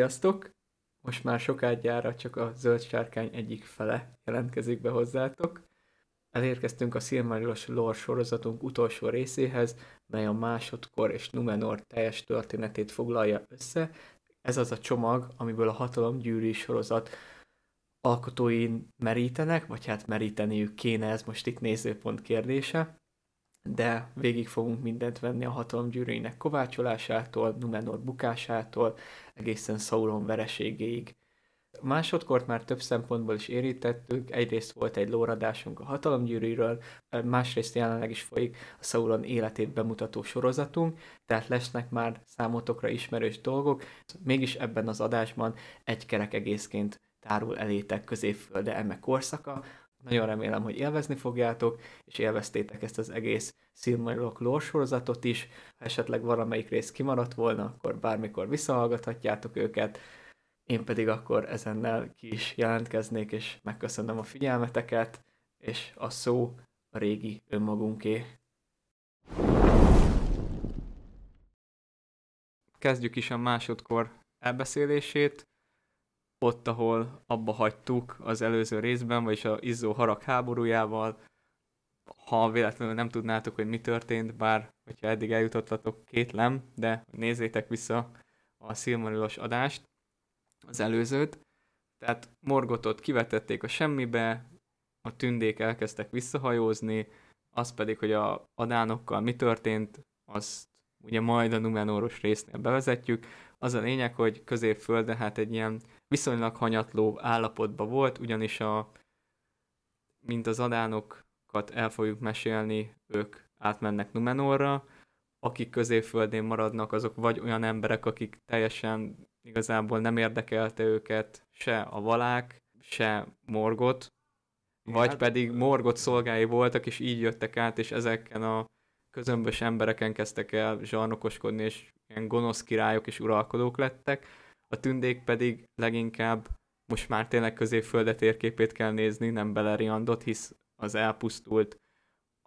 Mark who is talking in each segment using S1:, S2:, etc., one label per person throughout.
S1: Sziasztok! Most már sokágyára csak a zöld sárkány egyik fele jelentkezik be hozzátok. Elérkeztünk a Silmarillos lore sorozatunk utolsó részéhez, mely a másodkor és Numenor teljes történetét foglalja össze. Ez az a csomag, amiből a hatalom gyűrű sorozat alkotói merítenek, vagy hát meríteniük kéne, ez most itt nézőpont kérdése de végig fogunk mindent venni a hatalom gyűrűinek kovácsolásától, Numenor bukásától, egészen Sauron vereségéig. Másodkort már több szempontból is érítettük, egyrészt volt egy lóradásunk a hatalomgyűrűről, másrészt jelenleg is folyik a Sauron életét bemutató sorozatunk, tehát lesznek már számotokra ismerős dolgok, mégis ebben az adásban egy kerek egészként tárul elétek középfölde eme korszaka, nagyon remélem, hogy élvezni fogjátok, és élveztétek ezt az egész Silmarillok lore sorozatot is. Ha esetleg valamelyik rész kimaradt volna, akkor bármikor visszahallgathatjátok őket. Én pedig akkor ezennel ki is jelentkeznék, és megköszönöm a figyelmeteket, és a szó a régi önmagunké. Kezdjük is a másodkor elbeszélését ott, ahol abba hagytuk az előző részben, vagyis a Izzó harag háborújával, ha véletlenül nem tudnátok, hogy mi történt, bár hogyha eddig eljutottatok, kétlem, de nézzétek vissza a Silmarillos adást, az előzőt. Tehát Morgotot kivetették a semmibe, a tündék elkezdtek visszahajózni, az pedig, hogy a adánokkal mi történt, azt ugye majd a Numenoros résznél bevezetjük. Az a lényeg, hogy középfölde hát egy ilyen viszonylag hanyatló állapotban volt, ugyanis a, mint az adánokat el fogjuk mesélni, ők átmennek Numenorra, akik középföldén maradnak, azok vagy olyan emberek, akik teljesen igazából nem érdekelte őket se a valák, se Morgot, vagy hát, pedig Morgot szolgái voltak, és így jöttek át, és ezeken a közömbös embereken kezdtek el zsarnokoskodni, és ilyen gonosz királyok és uralkodók lettek, a tündék pedig leginkább most már tényleg középföldet térképét kell nézni, nem Beleriandot, hisz az elpusztult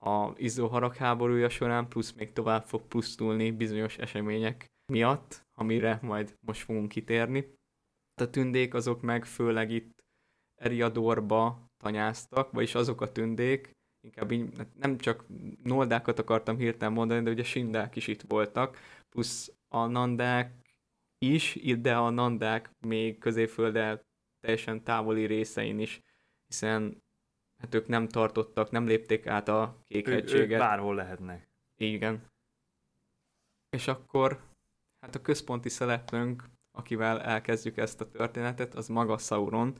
S1: a Izzó harag háborúja során, plusz még tovább fog pusztulni bizonyos események miatt, amire majd most fogunk kitérni. A tündék azok meg főleg itt Eriadorba tanyáztak, vagyis azok a tündék, inkább így, hát nem csak noldákat akartam hirtelen mondani, de ugye sindák is itt voltak, plusz a nandák is, de a nandák még középfölddel teljesen távoli részein is, hiszen hát ők nem tartottak, nem lépték át a kék ő,
S2: Ők bárhol lehetnek.
S1: Igen. És akkor hát a központi szereplőnk, akivel elkezdjük ezt a történetet, az maga Sauron.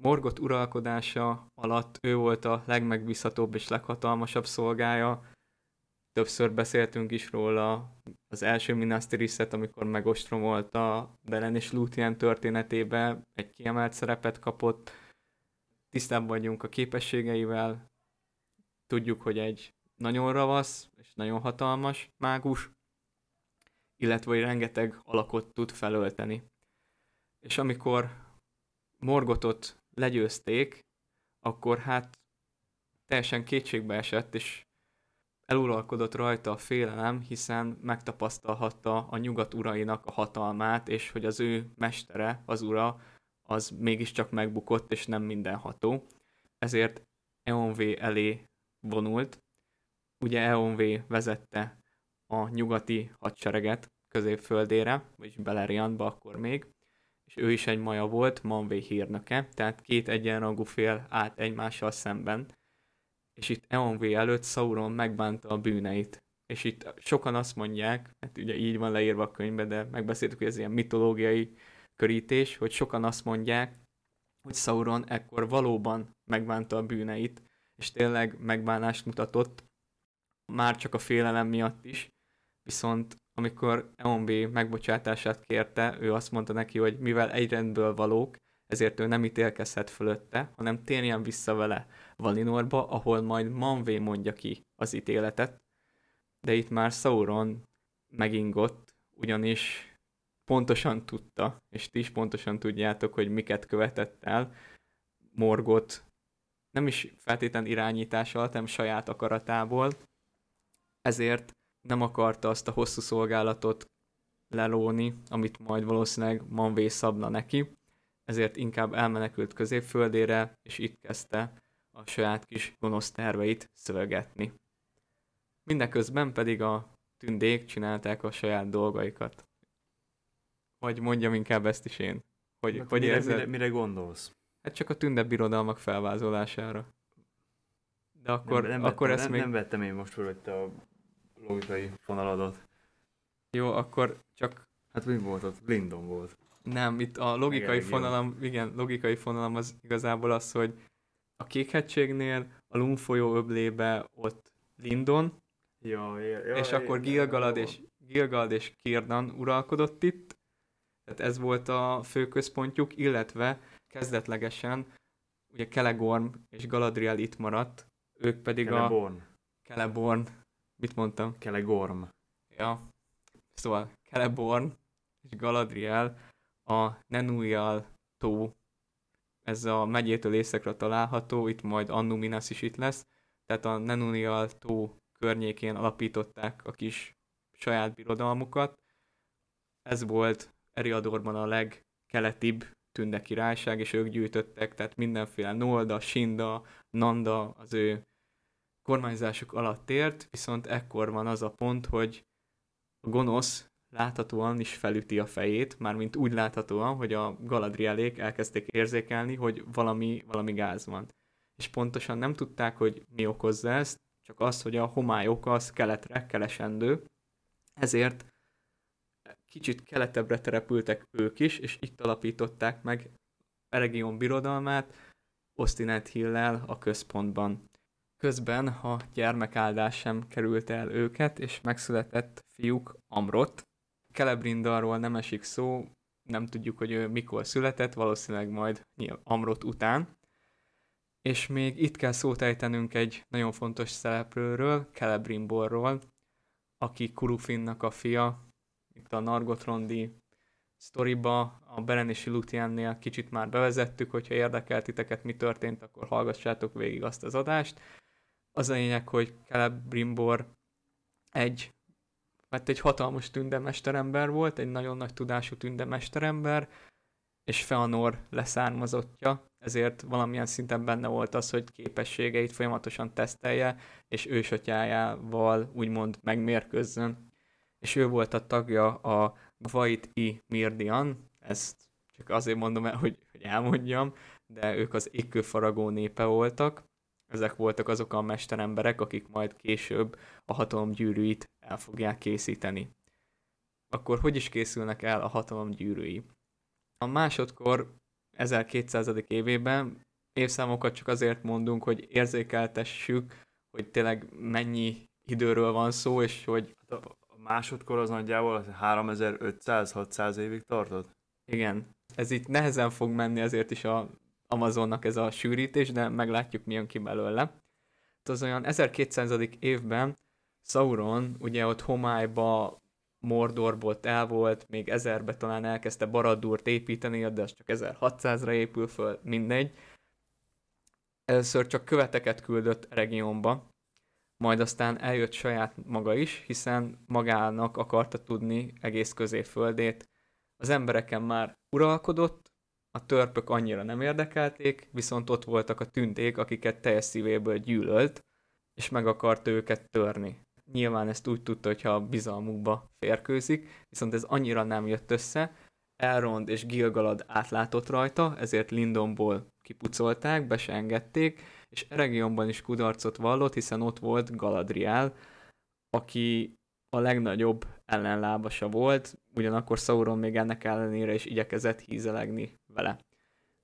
S1: Morgot uralkodása alatt ő volt a legmegbízhatóbb és leghatalmasabb szolgája, többször beszéltünk is róla. Az első Minas Tirith-et, amikor megostromolta Belen és Luthien történetébe, egy kiemelt szerepet kapott, tisztában vagyunk a képességeivel, tudjuk, hogy egy nagyon ravasz és nagyon hatalmas mágus, illetve hogy rengeteg alakot tud felölteni. És amikor Morgotot legyőzték, akkor hát teljesen kétségbe esett, és eluralkodott rajta a félelem, hiszen megtapasztalhatta a nyugat urainak a hatalmát, és hogy az ő mestere, az ura, az mégiscsak megbukott, és nem mindenható. Ezért EONV elé vonult. Ugye EONV vezette a nyugati hadsereget középföldére, vagyis Beleriandba akkor még, és ő is egy maja volt, Manvé hírnöke, tehát két egyenrangú fél állt egymással szemben, és itt EONV előtt Sauron megbánta a bűneit. És itt sokan azt mondják, hát ugye így van leírva a könyvben, de megbeszéltük, hogy ez ilyen mitológiai körítés, hogy sokan azt mondják, hogy Sauron ekkor valóban megbánta a bűneit, és tényleg megbánást mutatott, már csak a félelem miatt is, viszont amikor EONB megbocsátását kérte, ő azt mondta neki, hogy mivel egy rendből valók, ezért ő nem ítélkezhet fölötte, hanem térjen vissza vele Valinorba, ahol majd Manvé mondja ki az ítéletet. De itt már Sauron megingott, ugyanis pontosan tudta, és ti is pontosan tudjátok, hogy miket követett el Morgot nem is feltétlen irányítás alatt, hanem saját akaratából. Ezért nem akarta azt a hosszú szolgálatot lelóni, amit majd valószínűleg Manvé szabna neki, ezért inkább elmenekült középföldére, és itt kezdte a saját kis gonosz terveit szövegetni. Mindeközben pedig a tündék csinálták a saját dolgaikat. Vagy mondjam inkább ezt is én. Hogy,
S2: Hát
S1: hogy
S2: mire,
S1: érzed?
S2: mire, mire gondolsz?
S1: Hát csak a tünde birodalmak felvázolására. De akkor,
S2: nem, nem,
S1: akkor
S2: vettem,
S1: ezt
S2: nem,
S1: még...
S2: nem vettem én most föl hogy te a logikai fonaladat.
S1: Jó, akkor csak
S2: Hát mi volt ott? Lindon volt.
S1: Nem, itt a logikai
S2: Meg elég jó.
S1: fonalam, igen, logikai fonalam az igazából az, hogy a Kékhegységnél, a Lung folyó öblébe ott Lindon,
S2: Ja, ja, ja,
S1: és akkor Gilgalad és, Gilgalad és Kirdan uralkodott itt, tehát ez volt a fő központjuk, illetve kezdetlegesen ugye Kelegorm és Galadriel itt maradt, ők pedig a
S2: Celeborn.
S1: Celeborn, mit mondtam?
S2: Kelegorm.
S1: Ja, szóval Celeborn és Galadriel a Nenuyal tó, ez a megyétől északra található, itt majd Annuminas is itt lesz, tehát a Nenuyal tó környékén alapították a kis saját birodalmukat. Ez volt Eriadorban a legkeletibb tünde királyság, és ők gyűjtöttek, tehát mindenféle Nolda, Sinda, Nanda az ő kormányzásuk alatt ért, viszont ekkor van az a pont, hogy a gonosz láthatóan is felüti a fejét, mármint úgy láthatóan, hogy a Galadrielék elkezdték érzékelni, hogy valami, valami gáz van. És pontosan nem tudták, hogy mi okozza ezt, csak az, hogy a homály oka az keletre kelesendő, ezért kicsit keletebbre terepültek ők is, és itt alapították meg Eregion birodalmát, Ostinet Hillel a központban. Közben a gyermekáldás sem került el őket, és megszületett fiúk Amrot. Celebrindarról nem esik szó, nem tudjuk, hogy ő mikor született, valószínűleg majd Amrot után. És még itt kell szót ejtenünk egy nagyon fontos szereplőről, Celebrimborról, aki Kurufinnak a fia, itt a Nargotrondi sztoriba, a Beren és Lutiennél kicsit már bevezettük, hogyha érdekel titeket, mi történt, akkor hallgassátok végig azt az adást. Az a lényeg, hogy Celebrimbor egy, hát egy hatalmas tündemesterember volt, egy nagyon nagy tudású tündemesterember, és Feanor leszármazottja, ezért valamilyen szinten benne volt az, hogy képességeit folyamatosan tesztelje, és ősatyájával úgymond megmérkőzzön. És ő volt a tagja a Gvait i Mirdian, ezt csak azért mondom el, hogy, hogy elmondjam, de ők az égkőfaragó népe voltak. Ezek voltak azok a mesteremberek, akik majd később a hatalom gyűrűit el fogják készíteni. Akkor hogy is készülnek el a hatalom gyűrűi? A másodkor 1200. évében évszámokat csak azért mondunk, hogy érzékeltessük, hogy tényleg mennyi időről van szó, és hogy
S2: Hát a, másodkor az nagyjából 3500-600 évig tartott?
S1: igen, ez itt nehezen fog menni, ezért is a Amazonnak ez a sűrítés, de meglátjuk, mi jön ki belőle. Hát Az olyan 1200. évben Sauron ugye ott homályba Mordorból el volt, még ezerbe talán elkezdte Baraddurt építeni, de az csak 1600-ra épül föl, mindegy. Először csak követeket küldött regionba, majd aztán eljött saját maga is, hiszen magának akarta tudni egész középföldét. Az embereken már uralkodott, a törpök annyira nem érdekelték, viszont ott voltak a tündék, akiket teljes szívéből gyűlölt, és meg akart őket törni. Nyilván ezt úgy tudta, hogyha a bizalmukba férkőzik, viszont ez annyira nem jött össze, Elrond és Gilgalad átlátott rajta, ezért Lindonból kipucolták, be se engedték, és Eregionban is kudarcot vallott, hiszen ott volt Galadriel, aki a legnagyobb ellenlábasa volt, ugyanakkor Sauron még ennek ellenére is igyekezett hízelegni vele.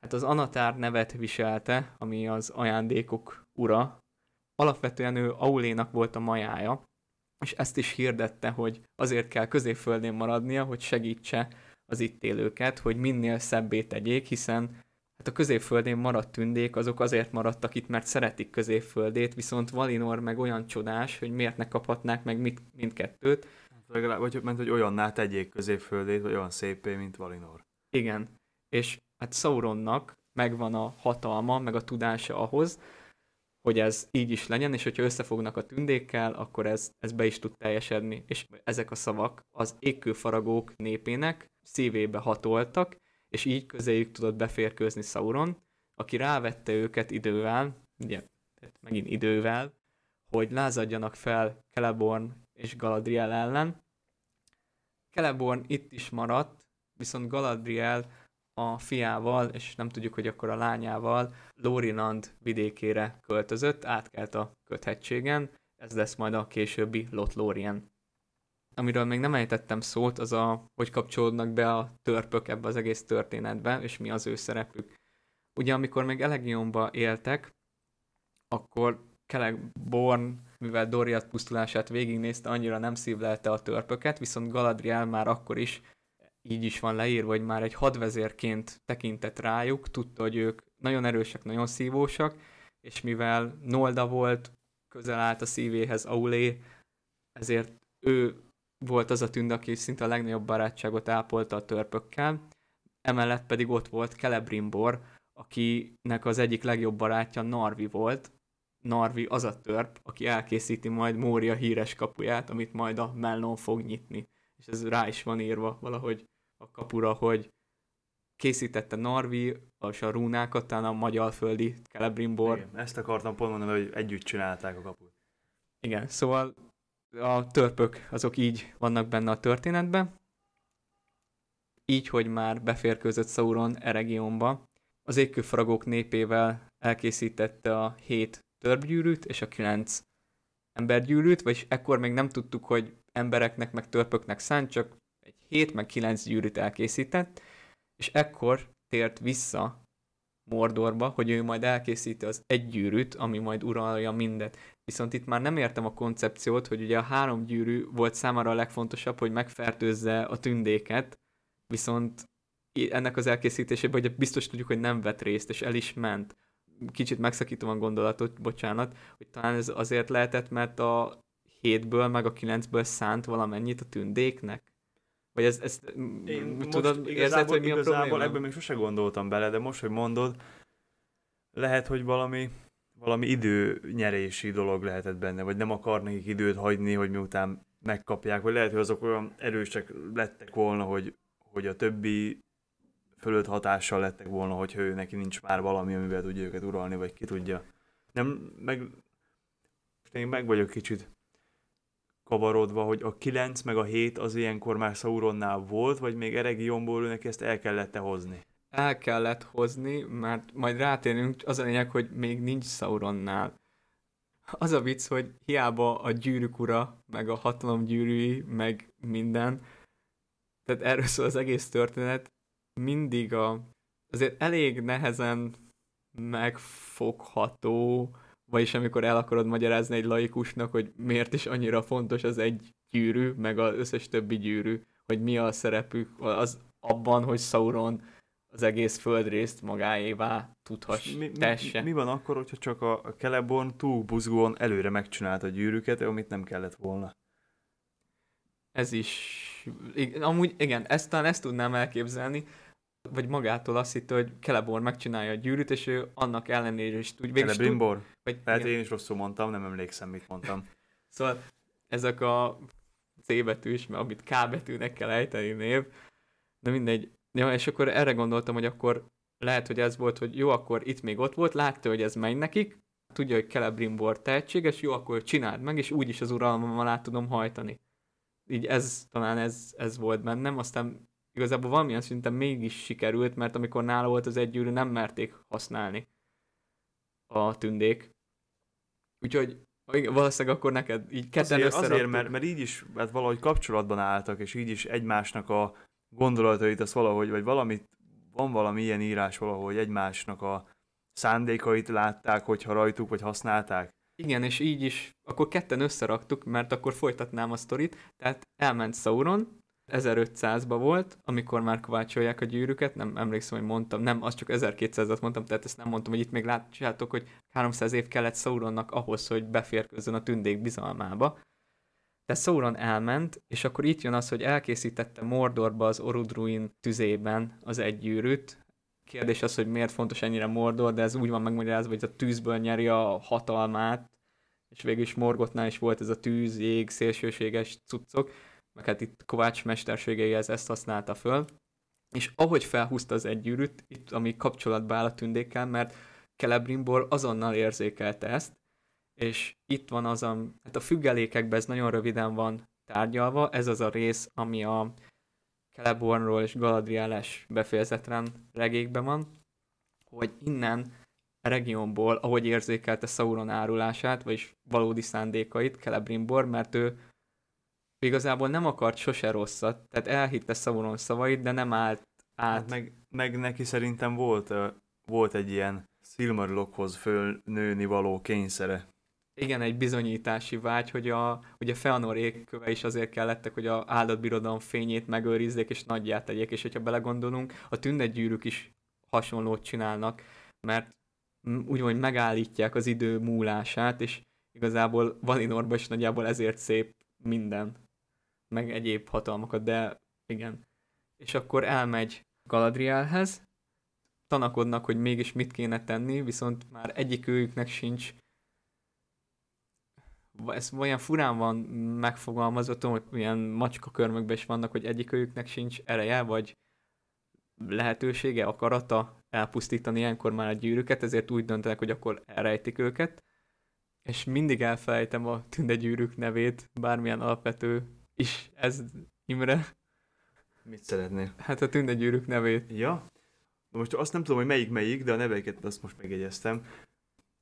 S1: Hát az Anatár nevet viselte, ami az ajándékok ura. Alapvetően ő Aulénak volt a majája, és ezt is hirdette, hogy azért kell középföldén maradnia, hogy segítse az itt élőket, hogy minél szebbé tegyék, hiszen hát a középföldén maradt tündék, azok azért maradtak itt, mert szeretik középföldét, viszont Valinor meg olyan csodás, hogy miért ne kaphatnák meg mit, mindkettőt.
S2: Legalább, vagy ment, hogy olyanná tegyék középföldét, vagy olyan szépé, mint Valinor.
S1: Igen, és hát Sauronnak megvan a hatalma, meg a tudása ahhoz, hogy ez így is legyen, és hogyha összefognak a tündékkel, akkor ez, ez be is tud teljesedni. És ezek a szavak az égkőfaragók népének szívébe hatoltak, és így közéjük tudott beférkőzni Sauron, aki rávette őket idővel, ugye, megint idővel, hogy lázadjanak fel Celeborn és Galadriel ellen. Celeborn itt is maradt, viszont Galadriel a fiával, és nem tudjuk, hogy akkor a lányával Lórinand vidékére költözött, átkelt a köthegységen, ez lesz majd a későbbi Lothlórien. Amiről még nem ejtettem szót, az a, hogy kapcsolódnak be a törpök ebbe az egész történetbe, és mi az ő szerepük. Ugye amikor még Elegionba éltek, akkor Celeborn, mivel Doriath pusztulását végignézte, annyira nem szívlelte a törpöket, viszont Galadriel már akkor is így is van leírva, hogy már egy hadvezérként tekintett rájuk, tudta, hogy ők nagyon erősek, nagyon szívósak, és mivel Nolda volt, közel állt a szívéhez Aulé, ezért ő volt az a tünd, aki szinte a legnagyobb barátságot ápolta a törpökkel, emellett pedig ott volt Celebrimbor, akinek az egyik legjobb barátja Narvi volt. Narvi az a törp, aki elkészíti majd Mória híres kapuját, amit majd a Melnon fog nyitni. És ez rá is van írva valahogy a kapura, hogy készítette Narvi és a rúnákat, talán a magyarföldi Celebrimbor.
S2: Igen, ezt akartam pont mondani, hogy együtt csinálták a kaput.
S1: Igen, szóval a törpök azok így vannak benne a történetben. Így, hogy már beférkőzött Sauron Eregionba, az égkőfaragók népével elkészítette a hét törpgyűrűt és a kilenc embergyűrűt, vagyis ekkor még nem tudtuk, hogy embereknek meg törpöknek szánt, csak egy 7 meg 9 gyűrűt elkészített, és ekkor tért vissza Mordorba, hogy ő majd elkészíti az egy gyűrűt, ami majd uralja mindet. Viszont itt már nem értem a koncepciót, hogy ugye a három gyűrű volt számára a legfontosabb, hogy megfertőzze a tündéket, viszont ennek az elkészítésében hogy biztos tudjuk, hogy nem vett részt, és el is ment. Kicsit megszakítom a gondolatot, bocsánat, hogy talán ez azért lehetett, mert a hétből meg a kilencből szánt valamennyit a tündéknek? Vagy ez, ez
S2: Én tudod, érzed, hogy mi a probléma? Ebben még sose gondoltam bele, de most, hogy mondod, lehet, hogy valami, valami időnyerési dolog lehetett benne, vagy nem akar nekik időt hagyni, hogy miután megkapják, vagy lehet, hogy azok olyan erősek lettek volna, hogy, hogy a többi fölött hatással lettek volna, hogy ő neki nincs már valami, amivel tudja őket uralni, vagy ki tudja. Nem, meg én meg vagyok kicsit kavarodva, hogy a 9 meg a 7 az ilyenkor már Sauronnál volt, vagy még Eregionból neki ezt el kellett hozni?
S1: El kellett hozni, mert majd rátérünk, az a lényeg, hogy még nincs Sauronnál. Az a vicc, hogy hiába a gyűrűk ura, meg a hatalom gyűrűi, meg minden, tehát erről szól az egész történet, mindig a, azért elég nehezen megfogható, vagyis amikor el akarod magyarázni egy laikusnak, hogy miért is annyira fontos az egy gyűrű, meg az összes többi gyűrű, hogy mi a szerepük az abban, hogy Sauron az egész földrészt magáévá tudhass, mi,
S2: mi, mi, van akkor, hogyha csak a, Celeborn túl buzgón előre megcsinálta a gyűrűket, amit nem kellett volna?
S1: Ez is... Amúgy igen, ezt talán ezt tudnám elképzelni, vagy magától azt hitte, hogy Celeborn megcsinálja a gyűrűt, és ő annak ellenére is tud.
S2: Celebrimbor? Vagy, Lehet én is rosszul mondtam, nem emlékszem, mit mondtam.
S1: szóval ezek a C betűs, mert amit K betűnek kell ejteni név, de mindegy. Ja, és akkor erre gondoltam, hogy akkor lehet, hogy ez volt, hogy jó, akkor itt még ott volt, látta, hogy ez megy nekik, tudja, hogy Celebrimbor tehetséges, jó, akkor csináld meg, és úgyis az uralmammal át tudom hajtani. Így ez, talán ez, ez volt bennem, aztán igazából valamilyen szinten mégis sikerült, mert amikor nála volt az egy gyűrű, nem merték használni a tündék. Úgyhogy valószínűleg akkor neked így ketten
S2: azért, azért mert, mert így is hát valahogy kapcsolatban álltak, és így is egymásnak a gondolatait, az valahogy, vagy valamit, van valami ilyen írás valahogy egymásnak a szándékait látták, hogyha rajtuk, vagy használták.
S1: Igen, és így is, akkor ketten összeraktuk, mert akkor folytatnám a sztorit, tehát elment Sauron, 1500-ba volt, amikor már kovácsolják a gyűrűket, nem emlékszem, hogy mondtam, nem, az csak 1200-at mondtam, tehát ezt nem mondtam, hogy itt még látjátok, hogy 300 év kellett Sauronnak ahhoz, hogy beférkőzzön a tündék bizalmába. De Sauron elment, és akkor itt jön az, hogy elkészítette Mordorba az Orudruin tüzében az egy gyűrűt, kérdés az, hogy miért fontos ennyire Mordor, de ez úgy van megmagyarázva, hogy a tűzből nyeri a hatalmát, és végül is Morgotnál is volt ez a tűz, jég, szélsőséges cuccok, meg hát itt Kovács mesterségeihez ezt használta föl, és ahogy felhúzta az egygyűrűt, itt ami kapcsolatba áll a tündékkel, mert Celebrimbor azonnal érzékelte ezt, és itt van az, a, hát a függelékekben ez nagyon röviden van tárgyalva, ez az a rész, ami a Celebornról és Galadrielás befejezetlen regékben van, hogy innen a regionból, ahogy érzékelte Sauron árulását, vagyis valódi szándékait, Celebrimbor, mert ő igazából nem akart sose rosszat, tehát elhitte Sauron szavait, de nem állt át. Hát
S2: meg, meg neki szerintem volt, volt egy ilyen Silmarillokhoz fölnőni való kényszere.
S1: Igen, egy bizonyítási vágy, hogy a, ugye Feanor égköve is azért kellettek, hogy a állatbirodalom fényét megőrizzék és nagyját tegyék, és hogyha belegondolunk, a tündetgyűrűk is hasonlót csinálnak, mert úgymond megállítják az idő múlását, és igazából Valinorban is nagyjából ezért szép minden, meg egyéb hatalmakat, de igen. És akkor elmegy Galadrielhez, tanakodnak, hogy mégis mit kéne tenni, viszont már egyik őjüknek sincs. Ez olyan furán van megfogalmazva, tudom, hogy ilyen macska körmökben is vannak, hogy egyik őjüknek sincs ereje, vagy lehetősége, akarata elpusztítani ilyenkor már a gyűrűket, ezért úgy döntenek, hogy akkor elrejtik őket, és mindig elfelejtem a tündegyűrűk nevét, bármilyen alapvető is ez, Imre.
S2: Mit szeretnél?
S1: Hát a tündegyűrűk nevét.
S2: Ja? Most azt nem tudom, hogy melyik melyik, de a neveiket azt most megjegyeztem.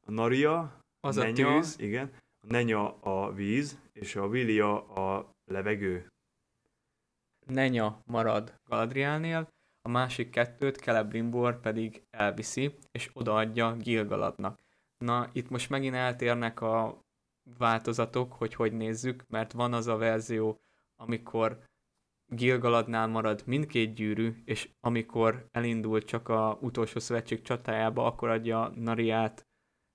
S2: A Naria,
S1: az Nenya, a tűz.
S2: Igen. A Nenya a víz, és a Vilia a levegő.
S1: Nenya marad Galadrielnél, a másik kettőt Celebrimbor pedig elviszi, és odaadja Gilgaladnak. Na, itt most megint eltérnek a változatok, hogy hogy nézzük, mert van az a verzió, amikor Gilgaladnál marad mindkét gyűrű, és amikor elindul csak a utolsó szövetség csatájába, akkor adja Nariát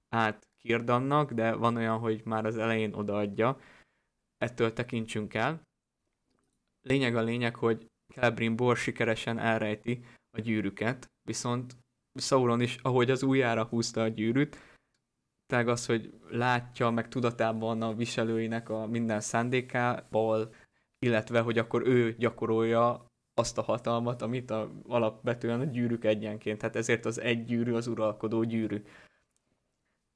S1: át Kirdannak, de van olyan, hogy már az elején odaadja. Ettől tekintsünk el. Lényeg a lényeg, hogy Celebrimbor sikeresen elrejti a gyűrűket, viszont Sauron is, ahogy az újjára húzta a gyűrűt, tehát az, hogy látja, meg tudatában a viselőinek a minden szándékából, illetve hogy akkor ő gyakorolja azt a hatalmat, amit a, alapvetően a gyűrűk egyenként. Tehát ezért az egy gyűrű az uralkodó gyűrű.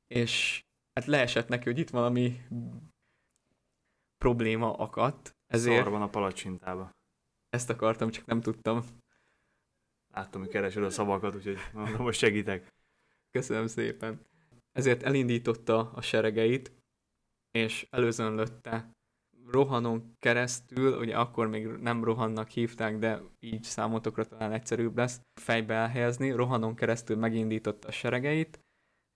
S1: És hát leesett neki, hogy itt valami probléma akadt.
S2: Ezért... Szar van a palacsintába.
S1: Ezt akartam, csak nem tudtam.
S2: Láttam, hogy keresed a szavakat, úgyhogy mondom, most segítek.
S1: Köszönöm szépen. Ezért elindította a seregeit, és előzönlötte rohanon keresztül, ugye akkor még nem rohannak hívták, de így számotokra talán egyszerűbb lesz fejbe elhelyezni, rohanon keresztül megindította a seregeit,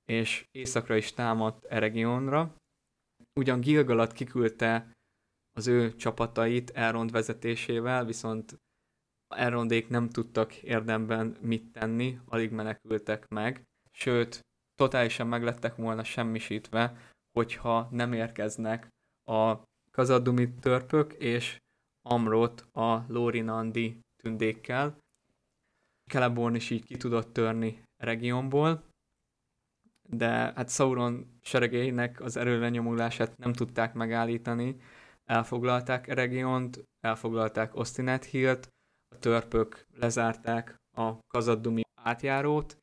S1: és északra is támadt Eregionra. Ugyan Gilgalad kiküldte az ő csapatait Elrond vezetésével, viszont Elrondék nem tudtak érdemben mit tenni, alig menekültek meg, sőt, totálisan meglettek volna semmisítve, hogyha nem érkeznek a kazadumi törpök és Amrot a Lorinandi tündékkel. Celeborn is így ki tudott törni regionból, de hát Sauron seregeinek az erőlenyomulását nem tudták megállítani, elfoglalták a regiont, elfoglalták Ostinet Hilt, a törpök lezárták a Kazadumi átjárót,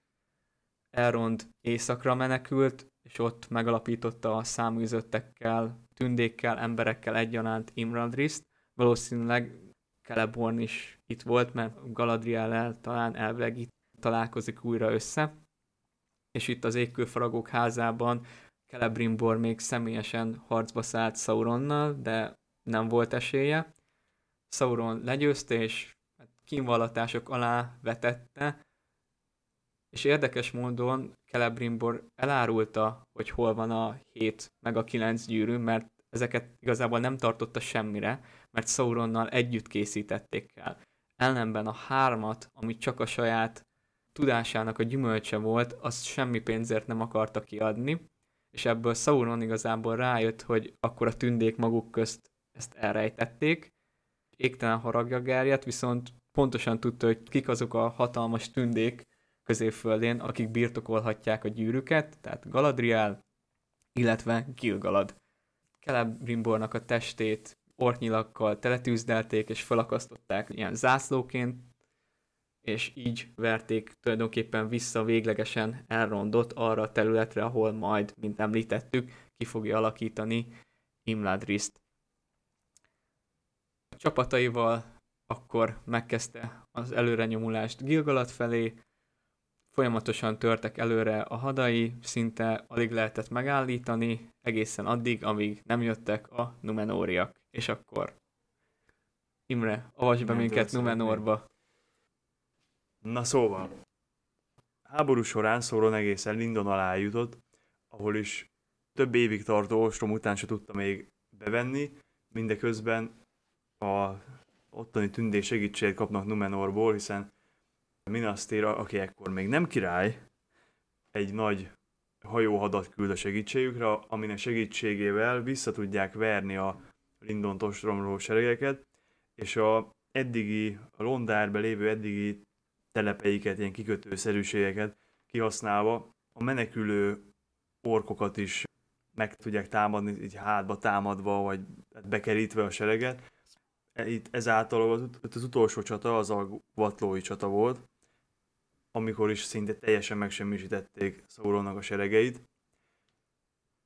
S1: Elrond északra menekült, és ott megalapította a száműzöttekkel, tündékkel, emberekkel egyaránt Imradriszt. Valószínűleg Celeborn is itt volt, mert galadriel talán elvileg itt találkozik újra össze. És itt az égkőfaragók házában Celebrimbor még személyesen harcba szállt Sauronnal, de nem volt esélye. Sauron legyőzte, és hát kínvallatások alá vetette, és érdekes módon Celebrimbor elárulta, hogy hol van a 7 meg a 9 gyűrű, mert ezeket igazából nem tartotta semmire, mert Sauronnal együtt készítették el. Ellenben a hármat, amit csak a saját tudásának a gyümölcse volt, azt semmi pénzért nem akarta kiadni, és ebből Sauron igazából rájött, hogy akkor a tündék maguk közt ezt elrejtették. Égtelen haragja gerjedt, viszont pontosan tudta, hogy kik azok a hatalmas tündék, középföldén, akik birtokolhatják a gyűrűket, tehát Galadriel, illetve Gilgalad. Celebrimbornak a testét orknyilakkal teletűzdelték és felakasztották ilyen zászlóként, és így verték tulajdonképpen vissza véglegesen elrondott arra a területre, ahol majd, mint említettük, ki fogja alakítani Imladriszt. A csapataival akkor megkezdte az előrenyomulást Gilgalat felé, folyamatosan törtek előre a hadai, szinte alig lehetett megállítani, egészen addig, amíg nem jöttek a Numenóriak. És akkor Imre, avasd be minket Numenorba.
S2: Na szóval, háború során Szóron egészen Lindon alá jutott, ahol is több évig tartó ostrom után se tudta még bevenni, mindeközben a ottani tündé segítséget kapnak Numenorból, hiszen Minasztér, aki ekkor még nem király, egy nagy hajóhadat küld a segítségükre, aminek segítségével vissza tudják verni a Lindon ostromló seregeket, és a eddigi, a Londárbe lévő eddigi telepeiket, ilyen kikötőszerűségeket kihasználva a menekülő orkokat is meg tudják támadni, így hátba támadva, vagy bekerítve a sereget. E, itt ezáltal az, az utolsó csata az a Vatlói csata volt, amikor is szinte teljesen megsemmisítették Sauronnak a seregeit.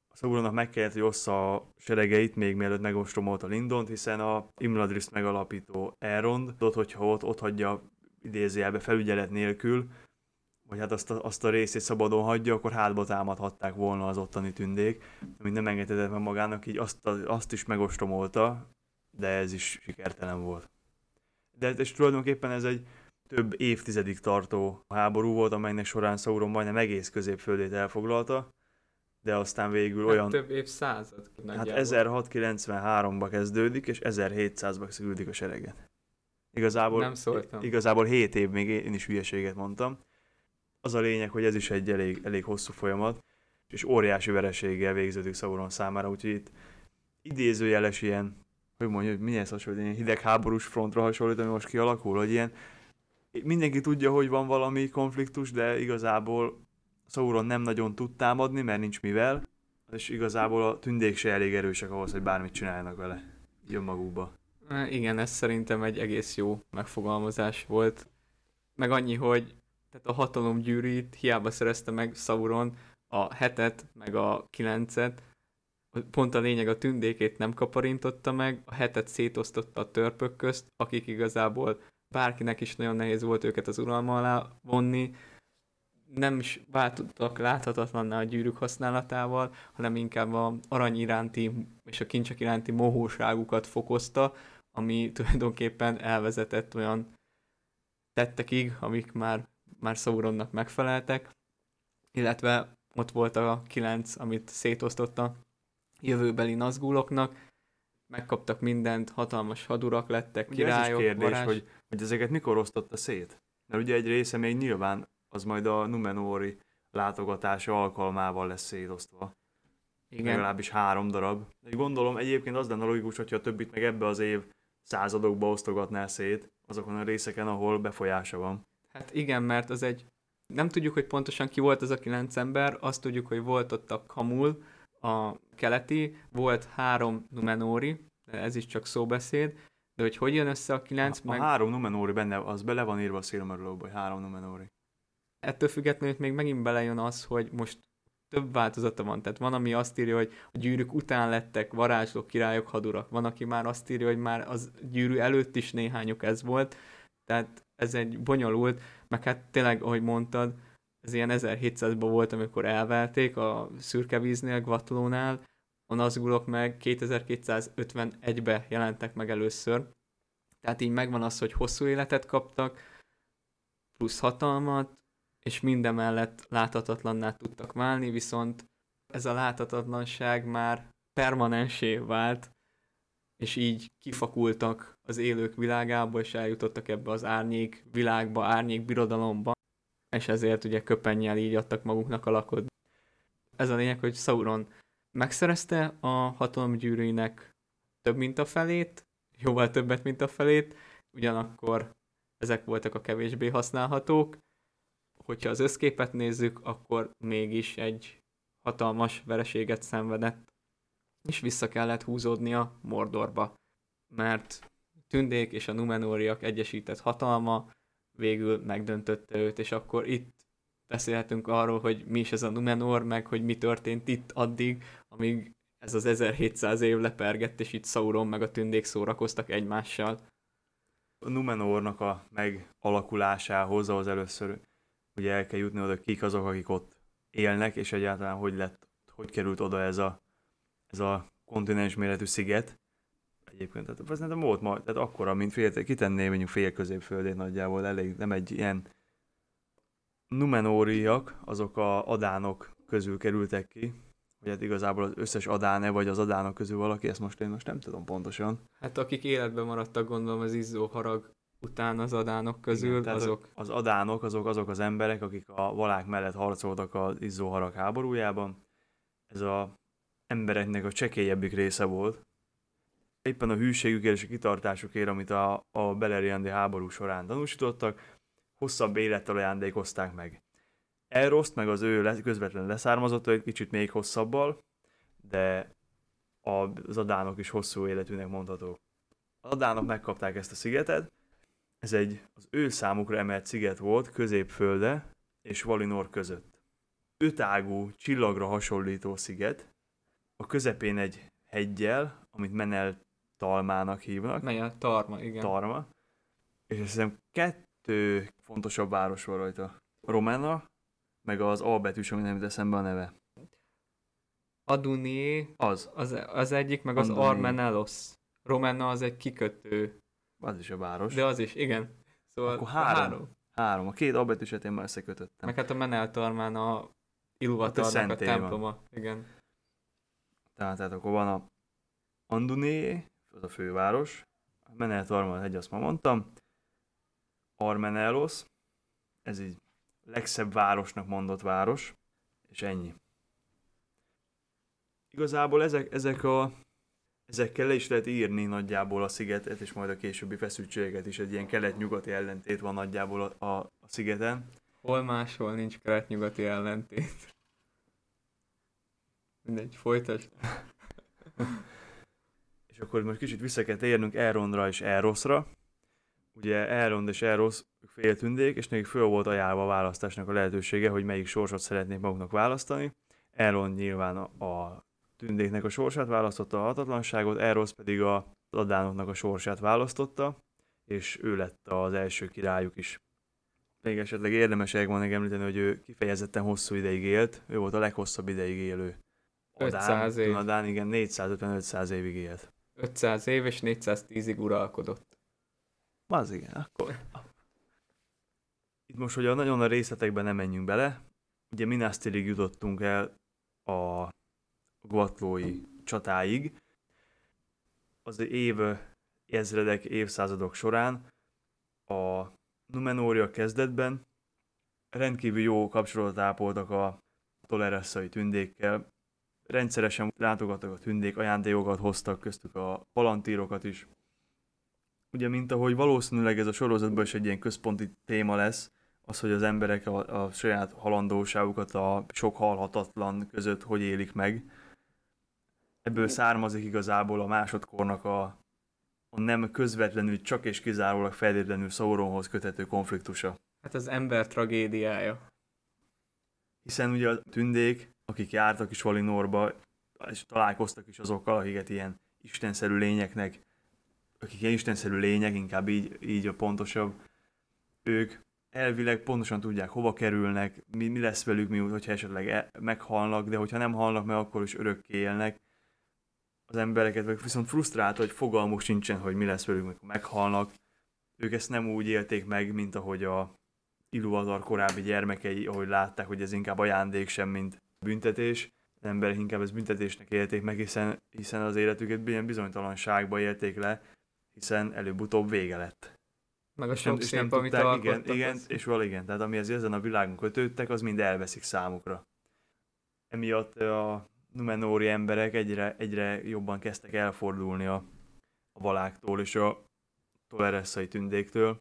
S2: A Sauronnak meg kellett, hogy ossza a seregeit, még mielőtt megostromolta Lindont, hiszen a Imladriszt megalapító Elrond, ott, hogyha ott, ott hagyja idézőjelbe felügyelet nélkül, vagy hát azt a, azt a részét szabadon hagyja, akkor hátba támadhatták volna az ottani tündék, amit nem engedhetett meg magának, így azt, azt is megostromolta, de ez is sikertelen volt. De és tulajdonképpen ez egy több évtizedig tartó háború volt, amelynek során Sauron majdnem egész középföldét elfoglalta, de aztán végül hát olyan...
S1: több évszázad.
S2: Hát 1693-ba kezdődik, és 1700-ba szüldik a sereget. Igazából,
S1: nem szóltam.
S2: Igazából 7 év, még én is hülyeséget mondtam. Az a lényeg, hogy ez is egy elég, elég hosszú folyamat, és óriási vereséggel végződik Sauron számára, úgyhogy itt idézőjeles ilyen, hogy mondjuk, hogy milyen hasonlít, ilyen hidegháborús frontra hasonlít, ami most kialakul, hogy ilyen mindenki tudja, hogy van valami konfliktus, de igazából Sauron nem nagyon tud támadni, mert nincs mivel, és igazából a tündék se elég erősek ahhoz, hogy bármit csináljanak vele. Jön magukba.
S1: Igen, ez szerintem egy egész jó megfogalmazás volt. Meg annyi, hogy tehát a hatalom gyűrűt hiába szerezte meg Sauron a hetet, meg a kilencet, pont a lényeg a tündékét nem kaparintotta meg, a hetet szétosztotta a törpök közt, akik igazából bárkinek is nagyon nehéz volt őket az uralma alá vonni, nem is váltottak láthatatlanná a gyűrűk használatával, hanem inkább a arany iránti és a kincsek iránti mohóságukat fokozta, ami tulajdonképpen elvezetett olyan tettekig, amik már, már Sauronnak megfeleltek, illetve ott volt a kilenc, amit szétosztotta jövőbeli nazguloknak, megkaptak mindent, hatalmas hadurak lettek, ugye királyok,
S2: ez is kérdés, varázs. hogy, hogy ezeket mikor osztotta szét? Mert ugye egy része még nyilván az majd a Numenori látogatása alkalmával lesz szétosztva. Igen. Legalábbis három darab. De gondolom egyébként az lenne logikus, hogyha a többit meg ebbe az év századokba osztogatná szét, azokon a részeken, ahol befolyása van.
S1: Hát igen, mert az egy... Nem tudjuk, hogy pontosan ki volt az a kilenc ember, azt tudjuk, hogy volt ott a Kamul, a keleti, volt három Numenóri, ez is csak szóbeszéd, de hogy hogy jön össze a kilenc,
S2: a, meg... A három Numenóri benne, az bele van írva a Silmarillóba, hogy három Numenóri.
S1: Ettől függetlenül még megint belejön az, hogy most több változata van. Tehát van, ami azt írja, hogy a gyűrűk után lettek varázslók, királyok, hadurak. Van, aki már azt írja, hogy már az gyűrű előtt is néhányuk ez volt. Tehát ez egy bonyolult, meg hát tényleg, ahogy mondtad, ez ilyen 1700-ban volt, amikor elvelték a szürke víznél, Gvatlónál, a nazgulok meg 2251-be jelentek meg először. Tehát így megvan az, hogy hosszú életet kaptak, plusz hatalmat, és mindemellett láthatatlanná tudtak válni, viszont ez a láthatatlanság már permanensé vált, és így kifakultak az élők világába, és eljutottak ebbe az árnyék világba, árnyék birodalomba, és ezért ugye köpennyel így adtak maguknak alakod. Ez a lényeg, hogy Sauron megszerezte a hatalomgyűrűinek több mint a felét, jóval többet, mint a felét, ugyanakkor ezek voltak a kevésbé használhatók, hogyha az összképet nézzük, akkor mégis egy hatalmas vereséget szenvedett, és vissza kellett húzódnia Mordorba, mert Tündék és a Numenóriak egyesített hatalma végül megdöntötte őt, és akkor itt beszélhetünk arról, hogy mi is ez a Numenor, meg hogy mi történt itt addig, amíg ez az 1700 év lepergett, és itt Sauron meg a tündék szórakoztak egymással.
S2: A Numenornak a megalakulásához az először ugye el kell jutni oda, kik azok, akik ott élnek, és egyáltalán hogy lett, hogy került oda ez a, ez a kontinens méretű sziget. Egyébként, tehát ez nem volt ma, tehát akkora, mint fél, kitenném mondjuk fél középföldét nagyjából, elég, nem egy ilyen Numenóriak, azok a adánok közül kerültek ki, hogy hát igazából az összes adáne, vagy az adánok közül valaki, ezt most én most nem tudom pontosan.
S1: Hát akik életben maradtak, gondolom az izzó harag után az adánok közül, Igen, azok...
S2: Az adánok, azok azok az emberek, akik a valák mellett harcoltak az izzó harag háborújában. Ez a embereknek a csekélyebbik része volt. Éppen a hűségükért és a kitartásukért, amit a, a Beleriandi háború során tanúsítottak, hosszabb élettel ajándékozták meg. Elroszt meg az ő közvetlen leszármazott, egy kicsit még hosszabbal, de az adánok is hosszú életűnek mondható. Az adánok megkapták ezt a szigetet, ez egy az ő számukra emelt sziget volt középfölde és Valinor között. Ötágú, csillagra hasonlító sziget, a közepén egy hegyel, amit Menel Talmának hívnak.
S1: Menel Tarma, igen.
S2: Tarma. És azt hiszem kettő fontosabb város van rajta. Romana, meg az A betűs, ami nem jut eszembe a neve.
S1: Aduni
S2: az.
S1: az, az egyik, meg Andoni. az Armenelos. Romana az egy kikötő.
S2: Az is a város.
S1: De az is, igen.
S2: Szóval Akkor három. három. Három. A két A betűset én már összekötöttem.
S1: Meg hát a Meneltarmán a Ilvatarnak hát a, a temploma. Van. Igen.
S2: Tehát, tehát akkor van a Anduné, az a főváros. A Meneltarmán egy, azt már mondtam. Armenelos, ez így legszebb városnak mondott város, és ennyi. Igazából ezek, ezek a, ezekkel le is lehet írni nagyjából a szigetet, és majd a későbbi feszültséget is. Egy ilyen kelet-nyugati ellentét van nagyjából a, a, a szigeten.
S1: Hol máshol nincs kelet-nyugati ellentét? Mindegy, folytasd.
S2: és akkor most kicsit vissza kell térnünk Elrondra és Elroszra. Ugye Elrond és Elrosz féltündék, és nekik föl volt ajánlva a választásnak a lehetősége, hogy melyik sorsot szeretnék maguknak választani. Elrond nyilván a, a tündéknek a sorsát választotta, a hatatlanságot, Eros pedig a adánoknak a sorsát választotta, és ő lett az első királyuk is. Még esetleg érdemes elmondani említeni, hogy ő kifejezetten hosszú ideig élt, ő volt a leghosszabb ideig élő.
S1: Adán, 500 év.
S2: Adán, igen, 450-500 évig élt.
S1: 500 év és 410-ig uralkodott.
S2: Az igen, akkor itt most, hogy a nagyon a részletekben nem menjünk bele, ugye Minas Tirith jutottunk el a Guatlói csatáig. Az év ezredek, évszázadok során a Numenória kezdetben rendkívül jó kapcsolatot ápoltak a toleresszai tündékkel, rendszeresen látogattak a tündék, ajándékokat hoztak, köztük a palantírokat is. Ugye, mint ahogy valószínűleg ez a sorozatban is egy ilyen központi téma lesz, az, hogy az emberek a, a saját halandóságukat a sok halhatatlan között hogy élik meg. Ebből származik igazából a másodkornak a, a nem közvetlenül, csak és kizárólag feltétlenül Sauronhoz kötető konfliktusa.
S1: Hát az ember tragédiája.
S2: Hiszen ugye a tündék, akik jártak is Valinorba, és találkoztak is azokkal, akiket ilyen istenszerű lényeknek, akik ilyen istenszerű lények, inkább így, így a pontosabb, ők elvileg pontosan tudják, hova kerülnek, mi, mi lesz velük, mi, hogyha esetleg e, meghalnak, de hogyha nem halnak meg, akkor is örökké élnek. Az embereket meg viszont frusztrált, hogy fogalmuk sincsen, hogy mi lesz velük, amikor meghalnak. Ők ezt nem úgy élték meg, mint ahogy a Iluvatar korábbi gyermekei, ahogy látták, hogy ez inkább ajándék sem, mint büntetés. Az emberek inkább ezt büntetésnek élték meg, hiszen, hiszen az életüket ilyen bizonytalanságba élték le, hiszen előbb-utóbb vége lett.
S1: Meg a sok és szép, nem amit tudták,
S2: igen, igen, az... és val igen, tehát amihez ezen a világon kötődtek, az mind elveszik számukra. Emiatt a Numenóri emberek egyre, egyre jobban kezdtek elfordulni a, a valáktól és a toleresszai tündéktől.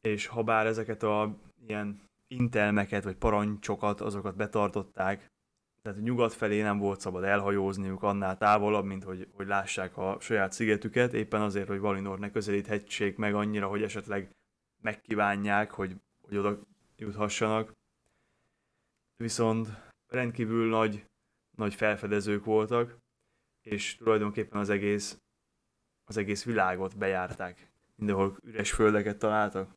S2: És ha bár ezeket a ilyen intelmeket, vagy parancsokat, azokat betartották, tehát nyugat felé nem volt szabad elhajózniuk annál távolabb, mint hogy, hogy lássák a saját szigetüket, éppen azért, hogy Valinor ne közelíthetség meg annyira, hogy esetleg megkívánják, hogy, hogy oda juthassanak. Viszont rendkívül nagy, nagy felfedezők voltak, és tulajdonképpen az egész, az egész világot bejárták. Mindenhol üres földeket találtak.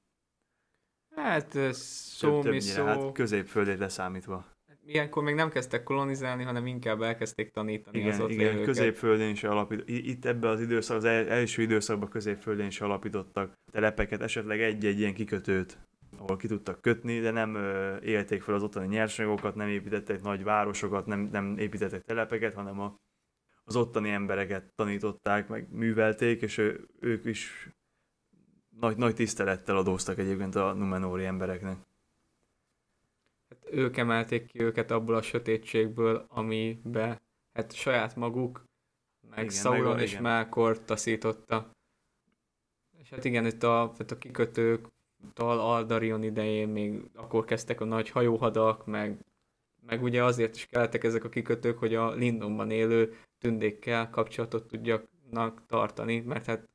S1: Hát szó mi szó. Hát
S2: középföldét leszámítva.
S1: Ilyenkor még nem kezdtek kolonizálni, hanem inkább elkezdték tanítani
S2: igen, az ott Igen, élőket. középföldén is alapított. Itt ebben az időszak, az első időszakban középföldén is alapítottak telepeket, esetleg egy-egy ilyen kikötőt, ahol ki tudtak kötni, de nem ö, élték fel az ottani nyersanyagokat, nem építettek nagy városokat, nem, nem építettek telepeket, hanem a, az ottani embereket tanították, meg művelték, és ő, ők is nagy, nagy tisztelettel adóztak egyébként a Numenóri embereknek.
S1: Hát ők emelték ki őket abból a sötétségből, amibe hát saját maguk, meg igen, Sauron meg, és igen. Melkor taszította. És hát igen, itt a, tehát a kikötők, Tal Aldarion idején még akkor kezdtek a nagy hajóhadak, meg, meg ugye azért is kellettek ezek a kikötők, hogy a Lindonban élő tündékkel kapcsolatot tudjanak tartani, mert hát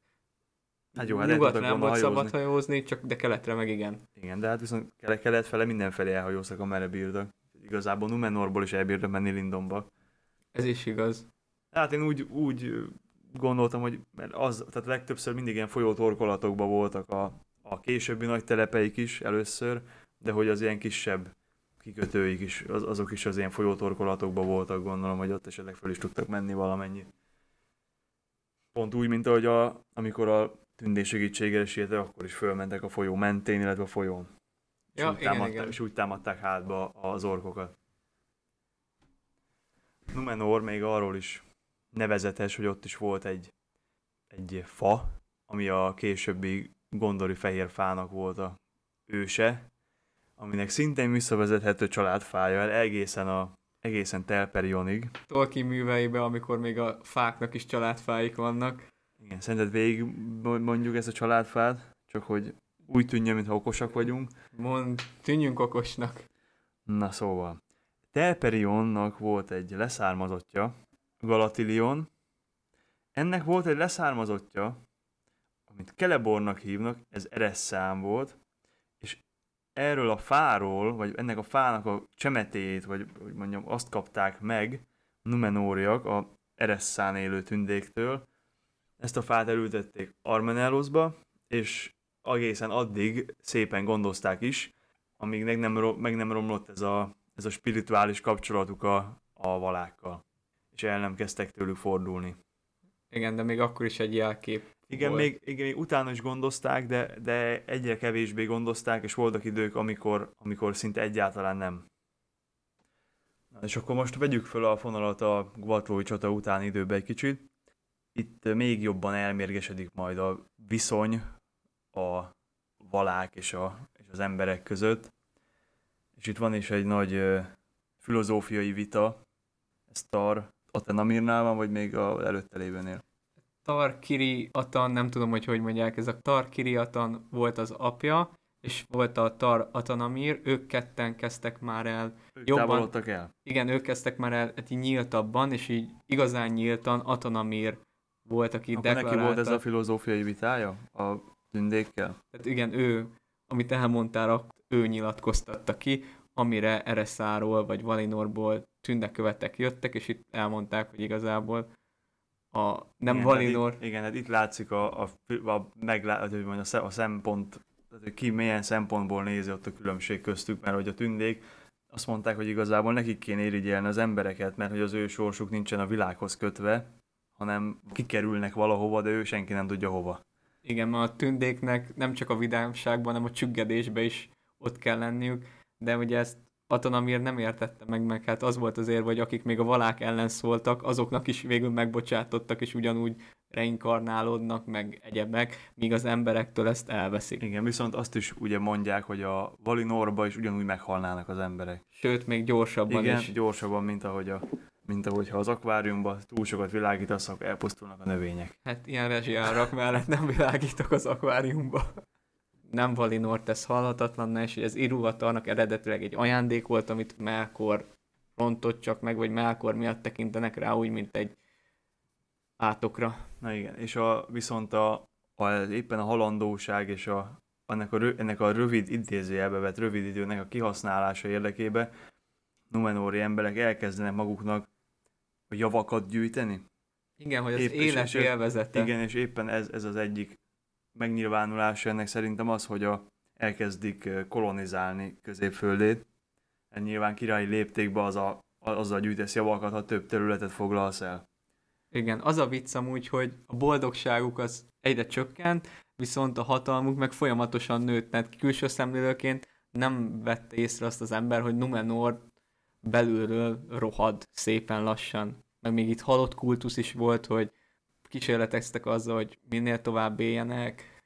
S1: Hát jó, hát Nyugatra nem volt szabad hajózni, csak de keletre meg igen.
S2: Igen, de hát viszont kelet fele mindenfelé elhajóztak, amerre bírtak. Igazából Numenorból is elbírtak menni Lindonba.
S1: Ez is igaz.
S2: Hát én úgy, úgy gondoltam, hogy mert az, tehát legtöbbször mindig ilyen folyótorkolatokban voltak a, a későbbi nagy telepeik is először, de hogy az ilyen kisebb kikötőik is, az, azok is az ilyen folyótorkolatokban voltak, gondolom, hogy ott esetleg föl is tudtak menni valamennyit. Pont úgy, mint ahogy a, amikor a tündés segítségére sietve, akkor is fölmentek a folyó mentén, illetve a folyón. És, ja, úgy, igen, támadták, igen. és úgy támadták hátba az orkokat. Numenor még arról is nevezetes, hogy ott is volt egy, egy fa, ami a későbbi gondori fehér fának volt a őse, aminek szintén visszavezethető családfája el egészen a egészen Telperionig.
S1: Tolkien műveibe, amikor még a fáknak is családfáik vannak.
S2: Igen, szerinted végig mondjuk ezt a családfát, csak hogy úgy tűnjön, mintha okosak vagyunk.
S1: Mond, tűnjünk okosnak.
S2: Na szóval, Telperionnak volt egy leszármazottja, Galatilion. Ennek volt egy leszármazottja, amit Kelebornak hívnak, ez Ereszszám volt, és erről a fáról, vagy ennek a fának a csemetéjét, vagy hogy mondjam, azt kapták meg Numenóriak a Eresszán élő tündéktől, ezt a fát elültették Armenelosba, és egészen addig szépen gondozták is, amíg meg nem, meg nem romlott ez a, ez a spirituális kapcsolatuk a, a valákkal, és el nem kezdtek tőlük fordulni.
S1: Igen, de még akkor is egy jelkép
S2: igen, volt. még, igen, még utána is gondozták, de, de egyre kevésbé gondozták, és voltak idők, amikor, amikor szinte egyáltalán nem. Na, és akkor most vegyük föl a fonalat a Gvatlói csata utáni időbe egy kicsit itt még jobban elmérgesedik majd a viszony a valák és, a, és az emberek között. És itt van is egy nagy filozófiai vita. Ez Tar Atenamirnál van, vagy még a előtte lévőnél?
S1: Tar Kiri Atan, nem tudom, hogy hogy mondják, ez a Tar Kiri Atan volt az apja, és volt a Tar Atanamir, ők ketten kezdtek már el
S2: ők jobban. el?
S1: Igen, ők kezdtek már el hát így nyíltabban, és így igazán nyíltan Atanamir volt, aki Akkor
S2: deklarálta. neki volt ez a filozófiai vitája a tündékkel?
S1: Tehát igen, ő, amit elmondtál, ő nyilatkoztatta ki, amire Ereszáról vagy Valinorból tündekövetek jöttek, és itt elmondták, hogy igazából a nem igen, Valinor...
S2: Hát itt, igen, hát itt látszik a, a, a, meglá, hogy a, a szempont, tehát hogy ki milyen szempontból nézi ott a különbség köztük, mert hogy a tündék azt mondták, hogy igazából nekik kéne irigyelni az embereket, mert hogy az ő sorsuk nincsen a világhoz kötve, hanem kikerülnek valahova, de ő senki nem tudja hova.
S1: Igen, mert a tündéknek nem csak a vidámságban, hanem a csüggedésben is ott kell lenniük, de ugye ezt Atanamir nem értette meg, meg hát az volt azért, hogy akik még a valák ellen szóltak, azoknak is végül megbocsátottak, és ugyanúgy reinkarnálódnak, meg egyebek, míg az emberektől ezt elveszik.
S2: Igen, viszont azt is ugye mondják, hogy a Valinorba is ugyanúgy meghalnának az emberek.
S1: Sőt, még gyorsabban
S2: Igen, is. gyorsabban, mint ahogy a mint ahogyha az akváriumban túl sokat világítasz, akkor elpusztulnak a növények.
S1: Hát ilyen rezsiárak mellett nem világítok az akváriumba. nem Valinor tesz halhatatlanná, és ez Iruvatarnak eredetileg egy ajándék volt, amit Melkor rontott csak meg, vagy Melkor miatt tekintenek rá úgy, mint egy átokra.
S2: Na igen, és a, viszont a, a, éppen a halandóság és a, ennek, a, ennek a rövid idézőjelbe vett rövid időnek a kihasználása érdekébe Numenóri emberek elkezdenek maguknak a javakat gyűjteni.
S1: Igen, hogy az Épp, élet és, élvezete.
S2: Igen, és éppen ez, ez az egyik megnyilvánulása ennek szerintem az, hogy a, elkezdik kolonizálni középföldét. Nyilván királyi léptékbe az a, azzal gyűjtesz javakat, ha több területet foglalsz el.
S1: Igen, az a vicc amúgy, hogy a boldogságuk az egyre csökkent, viszont a hatalmuk meg folyamatosan nőtt, mert külső szemlélőként nem vette észre azt az ember, hogy Numenor belülről rohad szépen lassan. Meg még itt halott kultusz is volt, hogy kísérleteztek azzal, hogy minél tovább éljenek,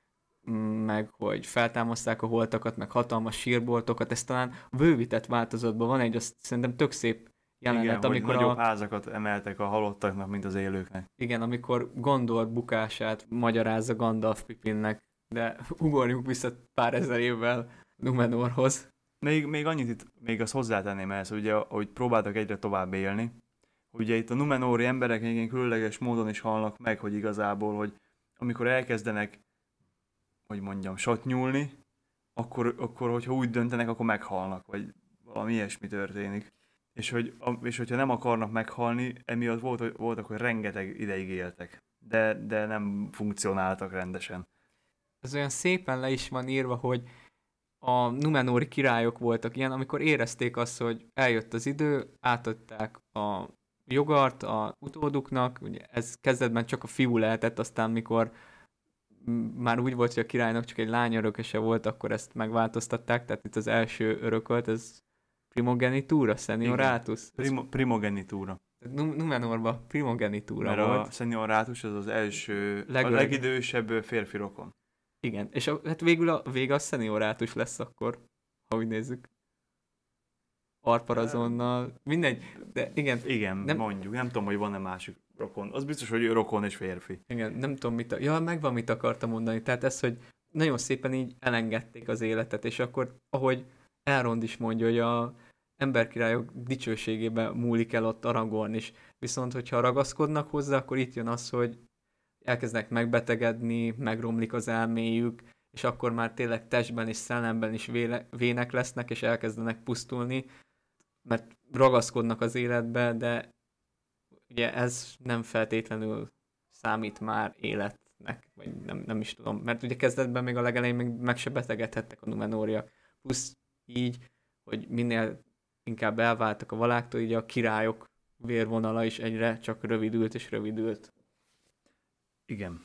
S1: meg hogy feltámaszták a holtakat, meg hatalmas sírboltokat, ez talán a bővített változatban van egy, azt szerintem tök szép jelenet,
S2: igen, amikor nagyobb a... házakat emeltek a halottaknak, mint az élőknek.
S1: Igen, amikor Gondor bukását magyarázza Gandalf Pipinnek, de ugorjunk vissza pár ezer évvel Numenorhoz.
S2: Még, még annyit itt, még azt hozzátenném ehhez, hogy ugye, próbáltak egyre tovább élni, ugye itt a Numenóri emberek még különleges módon is halnak meg, hogy igazából, hogy amikor elkezdenek, hogy mondjam, nyúlni, akkor, akkor hogyha úgy döntenek, akkor meghalnak, vagy valami ilyesmi történik. És, hogy, és hogyha nem akarnak meghalni, emiatt volt, voltak, hogy rengeteg ideig éltek, de, de nem funkcionáltak rendesen.
S1: Ez olyan szépen le is van írva, hogy a Numenóri királyok voltak ilyen, amikor érezték azt, hogy eljött az idő, átadták a jogart a utóduknak, ugye ez kezdetben csak a fiú lehetett, aztán mikor már úgy volt, hogy a királynak csak egy lány örököse volt, akkor ezt megváltoztatták, tehát itt az első örökölt, ez primogenitúra, senioratus?
S2: Primo, primogenitúra.
S1: Numenorba primogenitúra
S2: Mert volt. a senioratus az az első, Legöreg... a legidősebb férfi rokon.
S1: Igen, és a, hát végül a vége a seniorátus lesz akkor, ha úgy nézzük. Arparazonnal, mindegy, de igen.
S2: Igen, nem, mondjuk, nem tudom, hogy van-e másik rokon. Az biztos, hogy rokon és férfi.
S1: Igen, nem tudom, mit, a... ja, megvan, mit akartam mondani. Tehát ez, hogy nagyon szépen így elengedték az életet, és akkor, ahogy Elrond is mondja, hogy a emberkirályok dicsőségében múlik el ott Aragorn is. Viszont, hogyha ragaszkodnak hozzá, akkor itt jön az, hogy elkezdenek megbetegedni, megromlik az elméjük, és akkor már tényleg testben és szellemben is véle, vének lesznek, és elkezdenek pusztulni, mert ragaszkodnak az életbe, de ugye ez nem feltétlenül számít már életnek, vagy nem, nem is tudom, mert ugye kezdetben még a legelején még meg se betegedhettek a numenóriak, plusz így, hogy minél inkább elváltak a valáktól, így a királyok vérvonala is egyre csak rövidült és rövidült.
S2: Igen.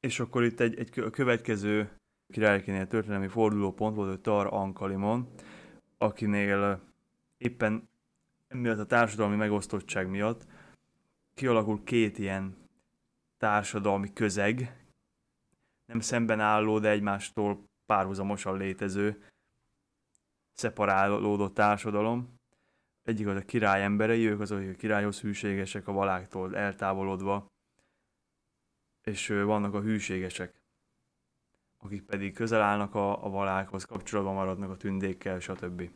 S2: És akkor itt egy, egy következő királykinél történelmi fordulópont volt, hogy Tar Ankalimon, akinél éppen emiatt a társadalmi megosztottság miatt kialakul két ilyen társadalmi közeg, nem szemben álló, de egymástól párhuzamosan létező, szeparálódott társadalom. Egyik az a király emberei, ők azok, akik a királyhoz hűségesek, a valáktól eltávolodva, és vannak a hűségesek, akik pedig közel állnak a, a valákhoz, kapcsolatban maradnak a tündékkel, stb.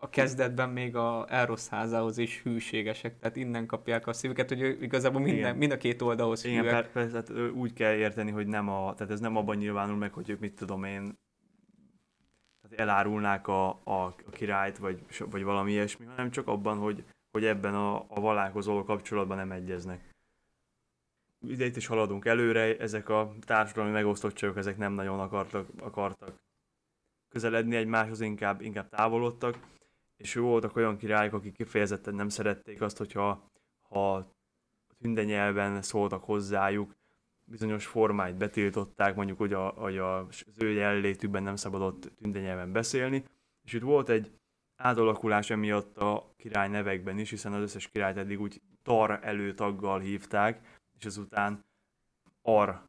S1: A kezdetben még a Eros házához is hűségesek, tehát innen kapják a szívüket, hogy igazából minden, mind a két oldalhoz
S2: Igen, per, persze, tehát úgy kell érteni, hogy nem a, tehát ez nem abban nyilvánul meg, hogy ők mit tudom én, tehát elárulnák a, a, a királyt, vagy, vagy valami ilyesmi, hanem csak abban, hogy, hogy ebben a, a valákhoz való kapcsolatban nem egyeznek ide itt is haladunk előre, ezek a társadalmi megosztottságok, ezek nem nagyon akartak, akartak közeledni egymáshoz, inkább, inkább távolodtak, és voltak olyan királyok, akik kifejezetten nem szerették azt, hogyha ha tünde nyelven szóltak hozzájuk, bizonyos formáit betiltották, mondjuk hogy, a, hogy az ő jelenlétükben nem szabadott tünde nyelven beszélni, és itt volt egy átalakulás emiatt a király nevekben is, hiszen az összes királyt eddig úgy tar előtaggal hívták, és azután ar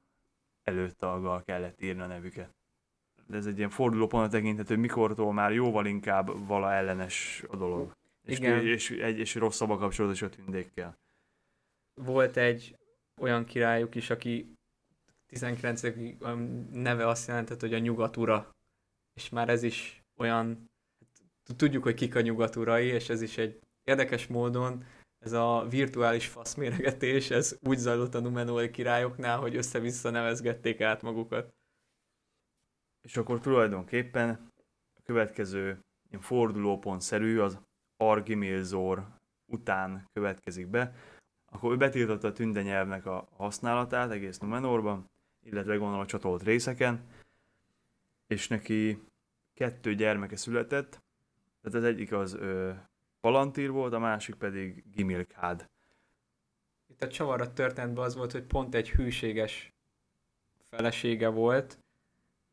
S2: előttaggal kellett írni a nevüket. De ez egy ilyen fordulópont tekintető, mikortól már jóval inkább vala ellenes a dolog. Igen. És, és, és, és rosszabb a kapcsolat is a tündékkel.
S1: Volt egy olyan királyuk is, aki 19. neve azt jelentett, hogy a nyugat ura. És már ez is olyan, hát tudjuk, hogy kik a nyugat urai, és ez is egy érdekes módon ez a virtuális faszméregetés, ez úgy zajlott a Numenori királyoknál, hogy össze-vissza nevezgették át magukat.
S2: És akkor tulajdonképpen a következő fordulópontszerű az Argimilzor után következik be, akkor ő betiltotta a tünde nyelvnek a használatát egész Numenorban, illetve gondolom a csatolt részeken, és neki kettő gyermeke született, tehát az egyik az ö, Palantír volt, a másik pedig Gimilkád.
S1: Itt a csavar történetben az volt, hogy pont egy hűséges felesége volt,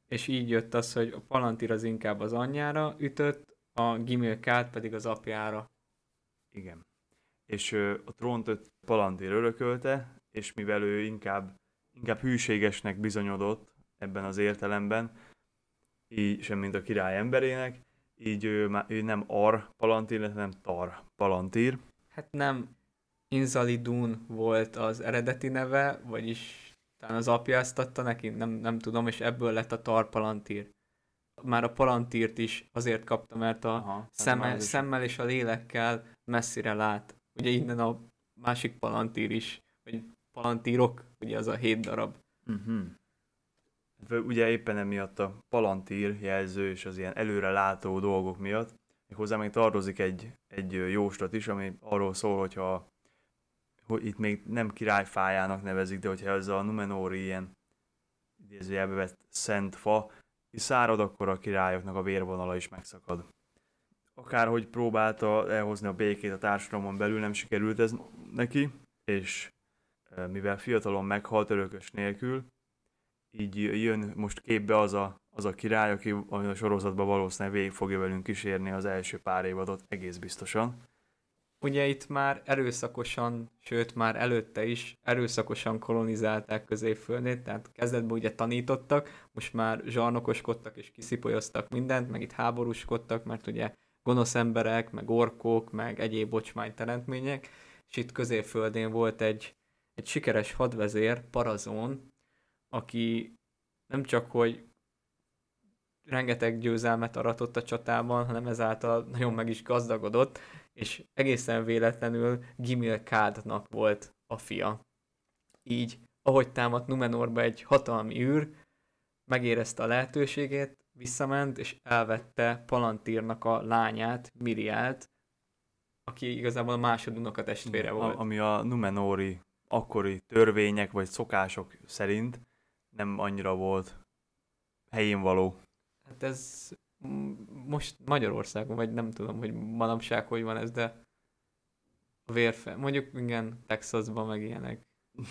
S1: és így jött az, hogy a Palantír az inkább az anyjára ütött, a Gimilkád pedig az apjára.
S2: Igen. És ö, a trónt öt Palantír örökölte, és mivel ő inkább, inkább hűségesnek bizonyodott ebben az értelemben, így sem mint a király emberének, így ő, ő nem Ar Palantír, nem Tar Palantír.
S1: Hát nem Inzalidun volt az eredeti neve, vagyis talán az apja ezt adta neki, nem, nem tudom, és ebből lett a Tar Palantír. Már a Palantírt is azért kapta, mert a Aha, szemmel, szemmel és a lélekkel messzire lát. Ugye innen a másik Palantír is, vagy Palantírok, ugye az a hét darab. Uh-huh
S2: ugye éppen emiatt a palantír jelző és az ilyen előre látó dolgok miatt, még hozzá még tartozik egy, egy jóslat is, ami arról szól, hogyha hogy itt még nem királyfájának nevezik, de hogyha ez a Numenóri ilyen idézőjelbe vett szent fa szárad, akkor a királyoknak a vérvonala is megszakad. Akárhogy próbálta elhozni a békét a társadalomon belül, nem sikerült ez neki, és mivel fiatalon meghalt örökös nélkül, így jön most képbe az a, az a király, aki a sorozatban valószínűleg végig fogja velünk kísérni az első pár évadot, egész biztosan.
S1: Ugye itt már erőszakosan, sőt már előtte is erőszakosan kolonizálták középföldét, tehát kezdetben ugye tanítottak, most már zsarnokoskodtak és kiszipolyoztak mindent, meg itt háborúskodtak, mert ugye gonosz emberek, meg orkok, meg egyéb bocsmány teremtmények, és itt középföldén volt egy, egy sikeres hadvezér, Parazón, aki nem csak, hogy rengeteg győzelmet aratott a csatában, hanem ezáltal nagyon meg is gazdagodott, és egészen véletlenül Gimil Kádnak volt a fia. Így, ahogy támadt Numenorba egy hatalmi űr, megérezte a lehetőségét, visszament, és elvette Palantírnak a lányát, Miriát, aki igazából a testvére volt.
S2: A, ami a Numenori akkori törvények vagy szokások szerint nem annyira volt helyén való.
S1: Hát ez most Magyarországon, vagy nem tudom, hogy manapság hogy van ez, de a vérfe, mondjuk igen, Texasban meg ilyenek.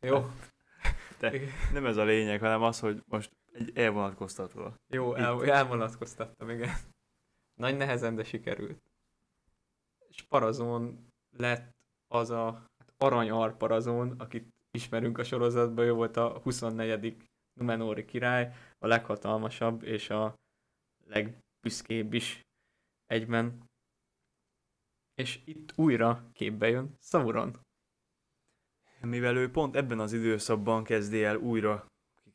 S1: Jó.
S2: De nem ez a lényeg, hanem az, hogy most egy elvonatkoztatva.
S1: Jó, el, elvonatkoztattam, igen. Nagy nehezen, de sikerült. És Parazon lett az a hát arany arparazon, akit ismerünk a sorozatban, ő volt a 24. Numenóri király, a leghatalmasabb és a legbüszkébb is egyben. És itt újra képbe jön Sauron.
S2: Mivel ő pont ebben az időszakban kezdi el újra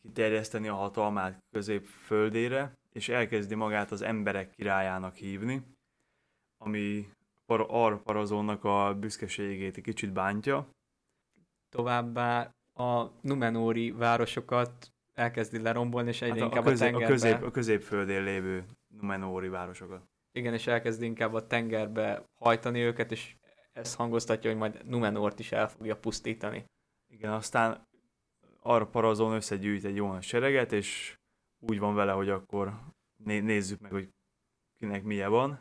S2: kiterjeszteni a hatalmát középföldére, és elkezdi magát az emberek királyának hívni, ami Arparazonnak a büszkeségét egy kicsit bántja,
S1: továbbá a Numenóri városokat elkezdi lerombolni, és egyre hát a, inkább a, közé, a tengerbe...
S2: A, közép, a középföldén lévő Numenóri városokat.
S1: Igen, és elkezdi inkább a tengerbe hajtani őket, és ez hangoztatja, hogy majd Numenort is el fogja pusztítani.
S2: Igen, aztán arra parazon összegyűjt egy jó sereget, és úgy van vele, hogy akkor né- nézzük meg, hogy kinek milyen van.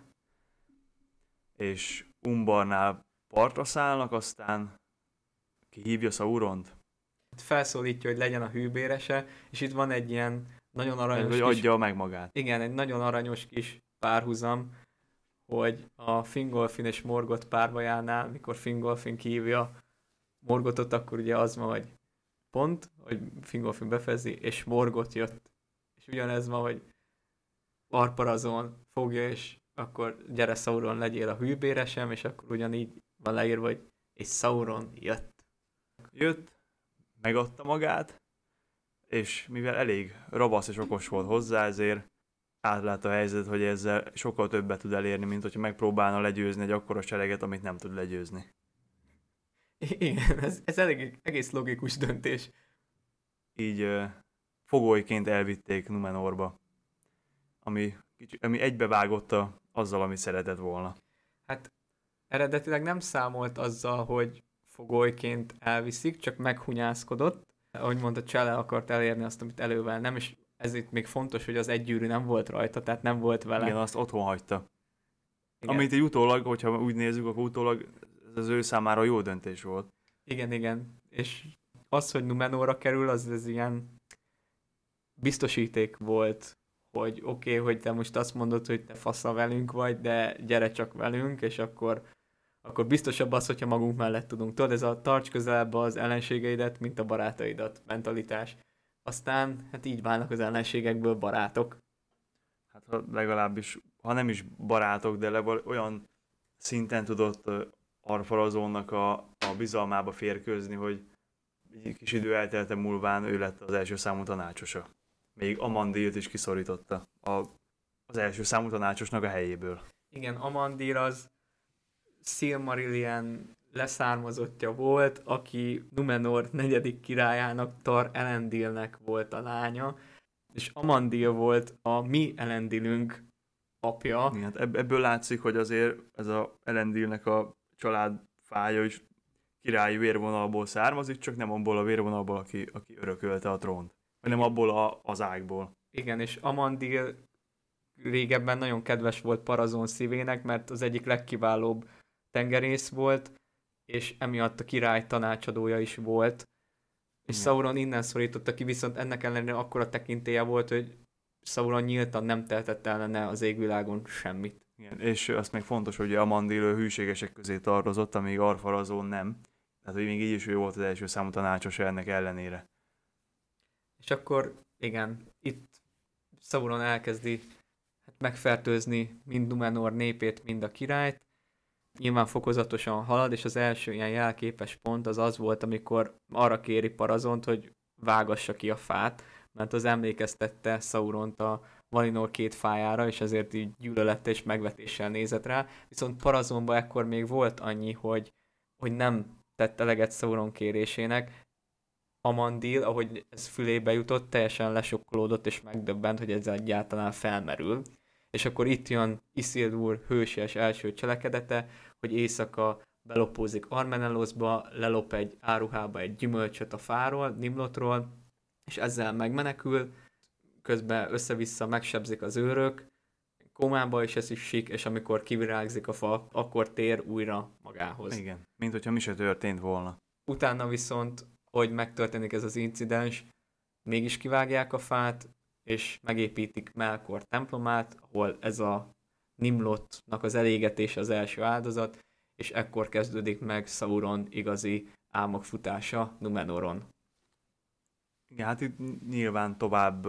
S2: És Umbarnál partra szállnak, aztán ki hívja Sauront?
S1: Felszólítja, hogy legyen a hűbérese, és itt van egy ilyen nagyon aranyos
S2: Hogy kis... adja meg magát.
S1: Igen, egy nagyon aranyos kis párhuzam, hogy a Fingolfin és Morgot párbajánál, mikor Fingolfin kívja Morgotot, akkor ugye az van, hogy pont, hogy Fingolfin befezi, és Morgot jött. És ugyanez van, hogy Arparazon fogja, és akkor gyere Sauron, legyél a hűbéresem, és akkor ugyanígy van leírva, hogy és Sauron jött
S2: jött, megadta magát, és mivel elég rabasz és okos volt hozzá, ezért átlát a helyzet, hogy ezzel sokkal többet tud elérni, mint hogyha megpróbálna legyőzni egy akkora sereget, amit nem tud legyőzni.
S1: Igen, ez, ez elég, egész logikus döntés.
S2: Így uh, fogolyként elvitték Numenorba, ami, ami egybevágotta azzal, amit szeretett volna.
S1: Hát eredetileg nem számolt azzal, hogy fogolyként elviszik, csak meghunyászkodott. Ahogy mondta, Csele akart elérni azt, amit elővel nem, és ez itt még fontos, hogy az egy gyűrű nem volt rajta, tehát nem volt vele.
S2: Igen, azt otthon hagyta. Igen. Amit egy utólag, hogyha úgy nézzük, akkor utólag ez az ő számára jó döntés volt.
S1: Igen, igen. És az, hogy Numenóra kerül, az ez ilyen biztosíték volt, hogy oké, okay, hogy te most azt mondod, hogy te fasza velünk vagy, de gyere csak velünk, és akkor, akkor biztosabb az, hogyha magunk mellett tudunk. Tudod, ez a tarts közelebb az ellenségeidet, mint a barátaidat mentalitás. Aztán hát így válnak az ellenségekből barátok.
S2: Hát legalábbis, ha nem is barátok, de legalább olyan szinten tudott Arfarazónnak a, a bizalmába férkőzni, hogy egy kis idő eltelte múlván ő lett az első számú tanácsosa. Még Amandilt is kiszorította a, az első számú tanácsosnak a helyéből.
S1: Igen, Amandir az Silmarillion leszármazottja volt, aki Numenor negyedik királyának Tar Elendilnek volt a lánya, és Amandil volt a mi Elendilünk apja.
S2: Hát ebből látszik, hogy azért ez a Elendilnek a család fája is királyi vérvonalból származik, csak nem abból a vérvonalból, aki, aki örökölte a trónt, hanem abból a, az ágból.
S1: Igen, és Amandil régebben nagyon kedves volt Parazon szívének, mert az egyik legkiválóbb tengerész volt, és emiatt a király tanácsadója is volt. És. Sauron innen szorította ki, viszont ennek ellenére akkora tekintélye volt, hogy Sauron nyíltan nem tehetett ellene az égvilágon semmit.
S2: Igen, és azt meg fontos, hogy Amandil hűségesek közé tartozott, amíg Arfarazón nem. Tehát, hogy még így is ő volt az első számú tanácsos ennek ellenére.
S1: És akkor, igen, itt Sauron elkezdi hát megfertőzni mind Numenor népét, mind a királyt, nyilván fokozatosan halad, és az első ilyen jelképes pont az az volt, amikor arra kéri Parazont, hogy vágassa ki a fát, mert az emlékeztette Sauront a Valinor két fájára, és ezért így gyűlölette és megvetéssel nézett rá. Viszont Parazonban ekkor még volt annyi, hogy, hogy nem tette eleget Sauron kérésének. Amandil, ahogy ez fülébe jutott, teljesen lesokkolódott és megdöbbent, hogy ez egyáltalán felmerül és akkor itt jön Isildur hősies első cselekedete, hogy éjszaka belopózik Armenelosba, lelop egy áruhába egy gyümölcsöt a fáról, Nimlotról, és ezzel megmenekül, közben össze-vissza megsebzik az őrök, komába is ez is sik, és amikor kivirágzik a fa, akkor tér újra magához.
S2: Igen, mint hogyha mi se történt volna.
S1: Utána viszont, hogy megtörténik ez az incidens, mégis kivágják a fát, és megépítik Melkor templomát, ahol ez a Nimlotnak az elégetése az első áldozat, és ekkor kezdődik meg Sauron igazi álmok futása Numenoron.
S2: Igen, hát itt nyilván tovább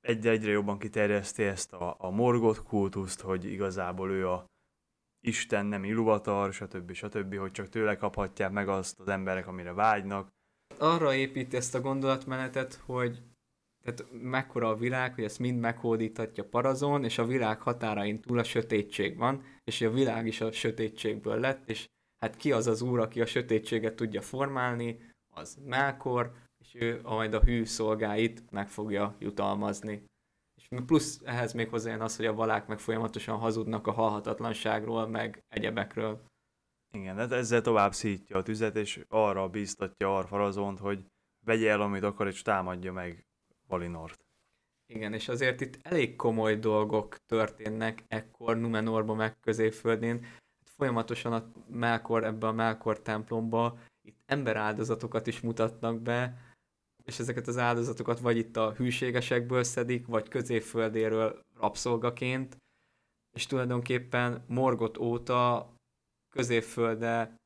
S2: egy-egyre jobban kiterjeszti ezt a, a morgot kultuszt, hogy igazából ő a Isten, nem Iluvatar, stb. stb., hogy csak tőle kaphatják meg azt az emberek, amire vágynak.
S1: Arra építi ezt a gondolatmenetet, hogy tehát mekkora a világ, hogy ezt mind meghódíthatja parazon, és a világ határain túl a sötétség van, és a világ is a sötétségből lett, és hát ki az az úr, aki a sötétséget tudja formálni, az Melkor, és ő majd a hű szolgáit meg fogja jutalmazni. És plusz ehhez még hozzájön az, hogy a valák meg folyamatosan hazudnak a halhatatlanságról, meg egyebekről.
S2: Igen, de ezzel tovább szítja a tüzet, és arra bíztatja Arfarazont, hogy vegye el, amit akar, és támadja meg Valinort.
S1: Igen, és azért itt elég komoly dolgok történnek ekkor Numenorban meg középföldén. Hát folyamatosan a Melkor ebbe a Melkor templomba itt emberáldozatokat is mutatnak be, és ezeket az áldozatokat vagy itt a hűségesekből szedik, vagy középföldéről rabszolgaként, és tulajdonképpen Morgot óta középfölde,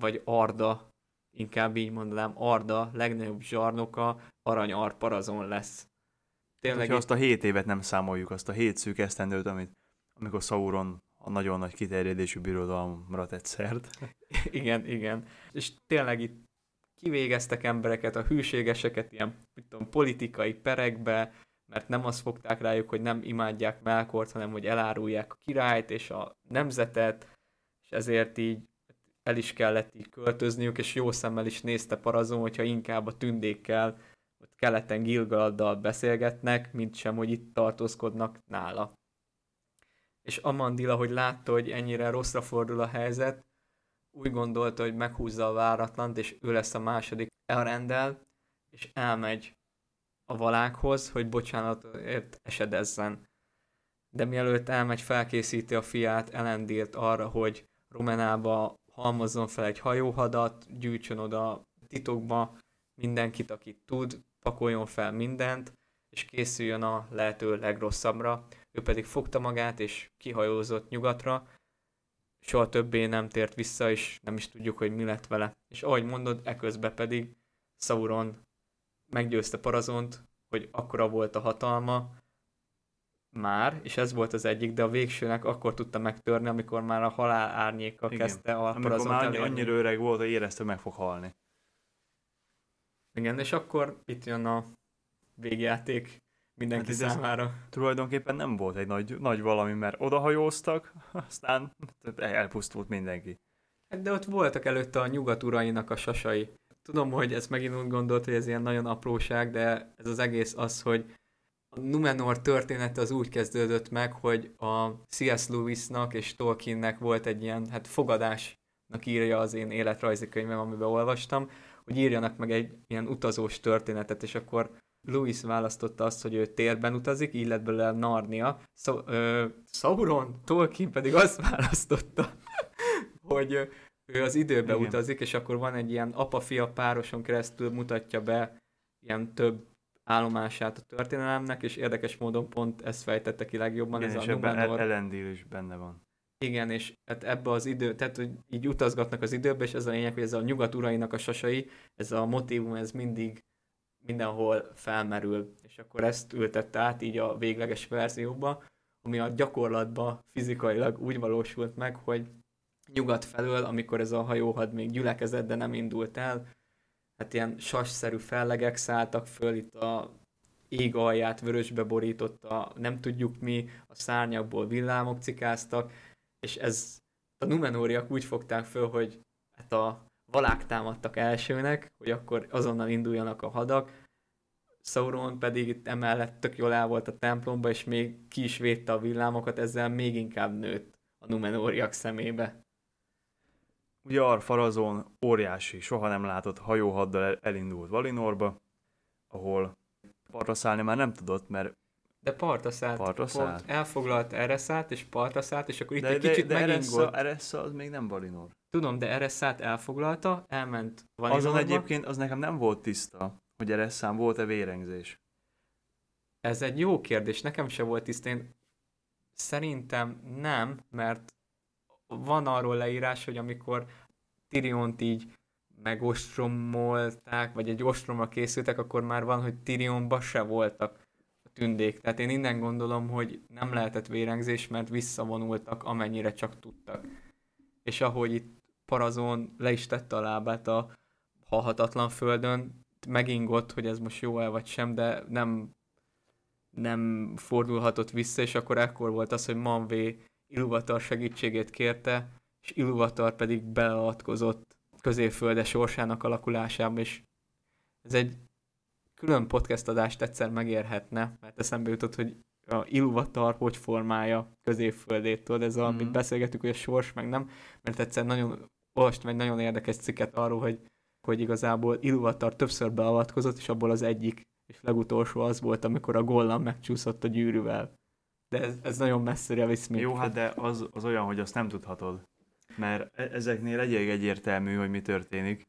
S1: vagy Arda inkább így mondanám, Arda legnagyobb zsarnoka arany arparazon lesz.
S2: Tényleg hát, azt a hét évet nem számoljuk, azt a hét szűk esztendőt, amit, amikor Sauron a nagyon nagy kiterjedésű birodalomra tett szert.
S1: igen, igen. És tényleg itt kivégeztek embereket, a hűségeseket ilyen mit tudom, politikai perekbe, mert nem azt fogták rájuk, hogy nem imádják Melkort, hanem hogy elárulják a királyt és a nemzetet, és ezért így el is kellett így költözniük, és jó szemmel is nézte Parazon, hogyha inkább a tündékkel, ott keleten Gilgaladdal beszélgetnek, mint sem, hogy itt tartózkodnak nála. És Amandila, hogy látta, hogy ennyire rosszra fordul a helyzet, úgy gondolta, hogy meghúzza a váratlant, és ő lesz a második elrendel, és elmegy a valákhoz, hogy bocsánatért esedezzen. De mielőtt elmegy, felkészíti a fiát, Elendírt arra, hogy Romenába halmozzon fel egy hajóhadat, gyűjtsön oda titokba mindenkit, akit tud, pakoljon fel mindent, és készüljön a lehető legrosszabbra. Ő pedig fogta magát, és kihajózott nyugatra, soha többé nem tért vissza, és nem is tudjuk, hogy mi lett vele. És ahogy mondod, eközben pedig Sauron meggyőzte Parazont, hogy akkora volt a hatalma, már, és ez volt az egyik, de a végsőnek akkor tudta megtörni, amikor már a halál árnyéka Igen. kezdte a
S2: Amikor már annyi, annyira öreg volt, hogy érezte, meg fog halni.
S1: Igen, és akkor itt jön a végjáték mindenki hát számára.
S2: Tulajdonképpen nem volt egy nagy, nagy valami, mert odahajóztak, aztán elpusztult mindenki.
S1: Hát de ott voltak előtte a nyugat urainak a sasai. Tudom, hogy ez megint úgy gondolt, hogy ez ilyen nagyon apróság, de ez az egész az, hogy a Numenor története az úgy kezdődött meg, hogy a C.S. Lewisnak és Tolkiennek volt egy ilyen, hát fogadásnak írja az én életrajzi könyvem, amiben olvastam, hogy írjanak meg egy ilyen utazós történetet, és akkor Lewis választotta azt, hogy ő térben utazik, így lett belőle Narnia. Szau- ö, Sauron, Tolkien pedig azt választotta, hogy ő az időbe Igen. utazik, és akkor van egy ilyen apa-fia pároson keresztül mutatja be ilyen több állomását a történelemnek, és érdekes módon pont ezt fejtette ki legjobban.
S2: Igen, ez és a ebben Numenor. Elendil is benne van.
S1: Igen, és hát ebbe az idő, tehát hogy így utazgatnak az időbe, és ez a lényeg, hogy ez a nyugat urainak a sasai, ez a motivum, ez mindig mindenhol felmerül, és akkor ezt ültette át így a végleges verzióba, ami a gyakorlatban fizikailag úgy valósult meg, hogy nyugat felől, amikor ez a hajóhad még gyülekezett, de nem indult el, hát ilyen sasszerű fellegek szálltak föl, itt a ég alját vörösbe borította, nem tudjuk mi, a szárnyakból villámok cikáztak, és ez a Numenóriak úgy fogták föl, hogy hát a valák támadtak elsőnek, hogy akkor azonnal induljanak a hadak, Sauron pedig itt emellett tök jól el volt a templomba, és még ki is védte a villámokat, ezzel még inkább nőtt a Numenóriak szemébe.
S2: Ugye Arfarazon óriási, soha nem látott hajóhaddal elindult Valinorba, ahol partra szállni már nem tudott, mert
S1: de partra szállt. Partra szállt. elfoglalt Ereszát, és partra szállt, és akkor itt
S2: de,
S1: egy kicsit
S2: de, de Eressa, Eressa az még nem Valinor.
S1: Tudom, de Ereszát elfoglalta, elment Valinorba.
S2: Azon egyébként az nekem nem volt tiszta, hogy Ereszán volt-e vérengzés.
S1: Ez egy jó kérdés, nekem se volt tiszta. Én szerintem nem, mert van arról leírás, hogy amikor Tiriont így megostromolták, vagy egy ostromra készültek, akkor már van, hogy Tirionba se voltak a tündék. Tehát én innen gondolom, hogy nem lehetett vérengzés, mert visszavonultak, amennyire csak tudtak. És ahogy itt Parazon le is tette a lábát a halhatatlan földön, megingott, hogy ez most jó-e vagy sem, de nem, nem fordulhatott vissza, és akkor ekkor volt az, hogy Manvé Iluvatar segítségét kérte, és Iluvatar pedig beleavatkozott középfölde sorsának alakulásába, és ez egy külön podcast adást egyszer megérhetne, mert eszembe jutott, hogy a Iluvatar hogy formálja középföldét, tudod, ez mm-hmm. amit beszélgetünk, hogy a sors meg nem, mert egyszer nagyon olvastam egy nagyon érdekes cikket arról, hogy, hogy igazából Iluvatar többször beavatkozott, és abból az egyik és legutolsó az volt, amikor a Gollam megcsúszott a gyűrűvel de ez, ez nagyon messzire visz még.
S2: Jó, hát de az, az olyan, hogy azt nem tudhatod. Mert e- ezeknél elég egyértelmű, hogy mi történik.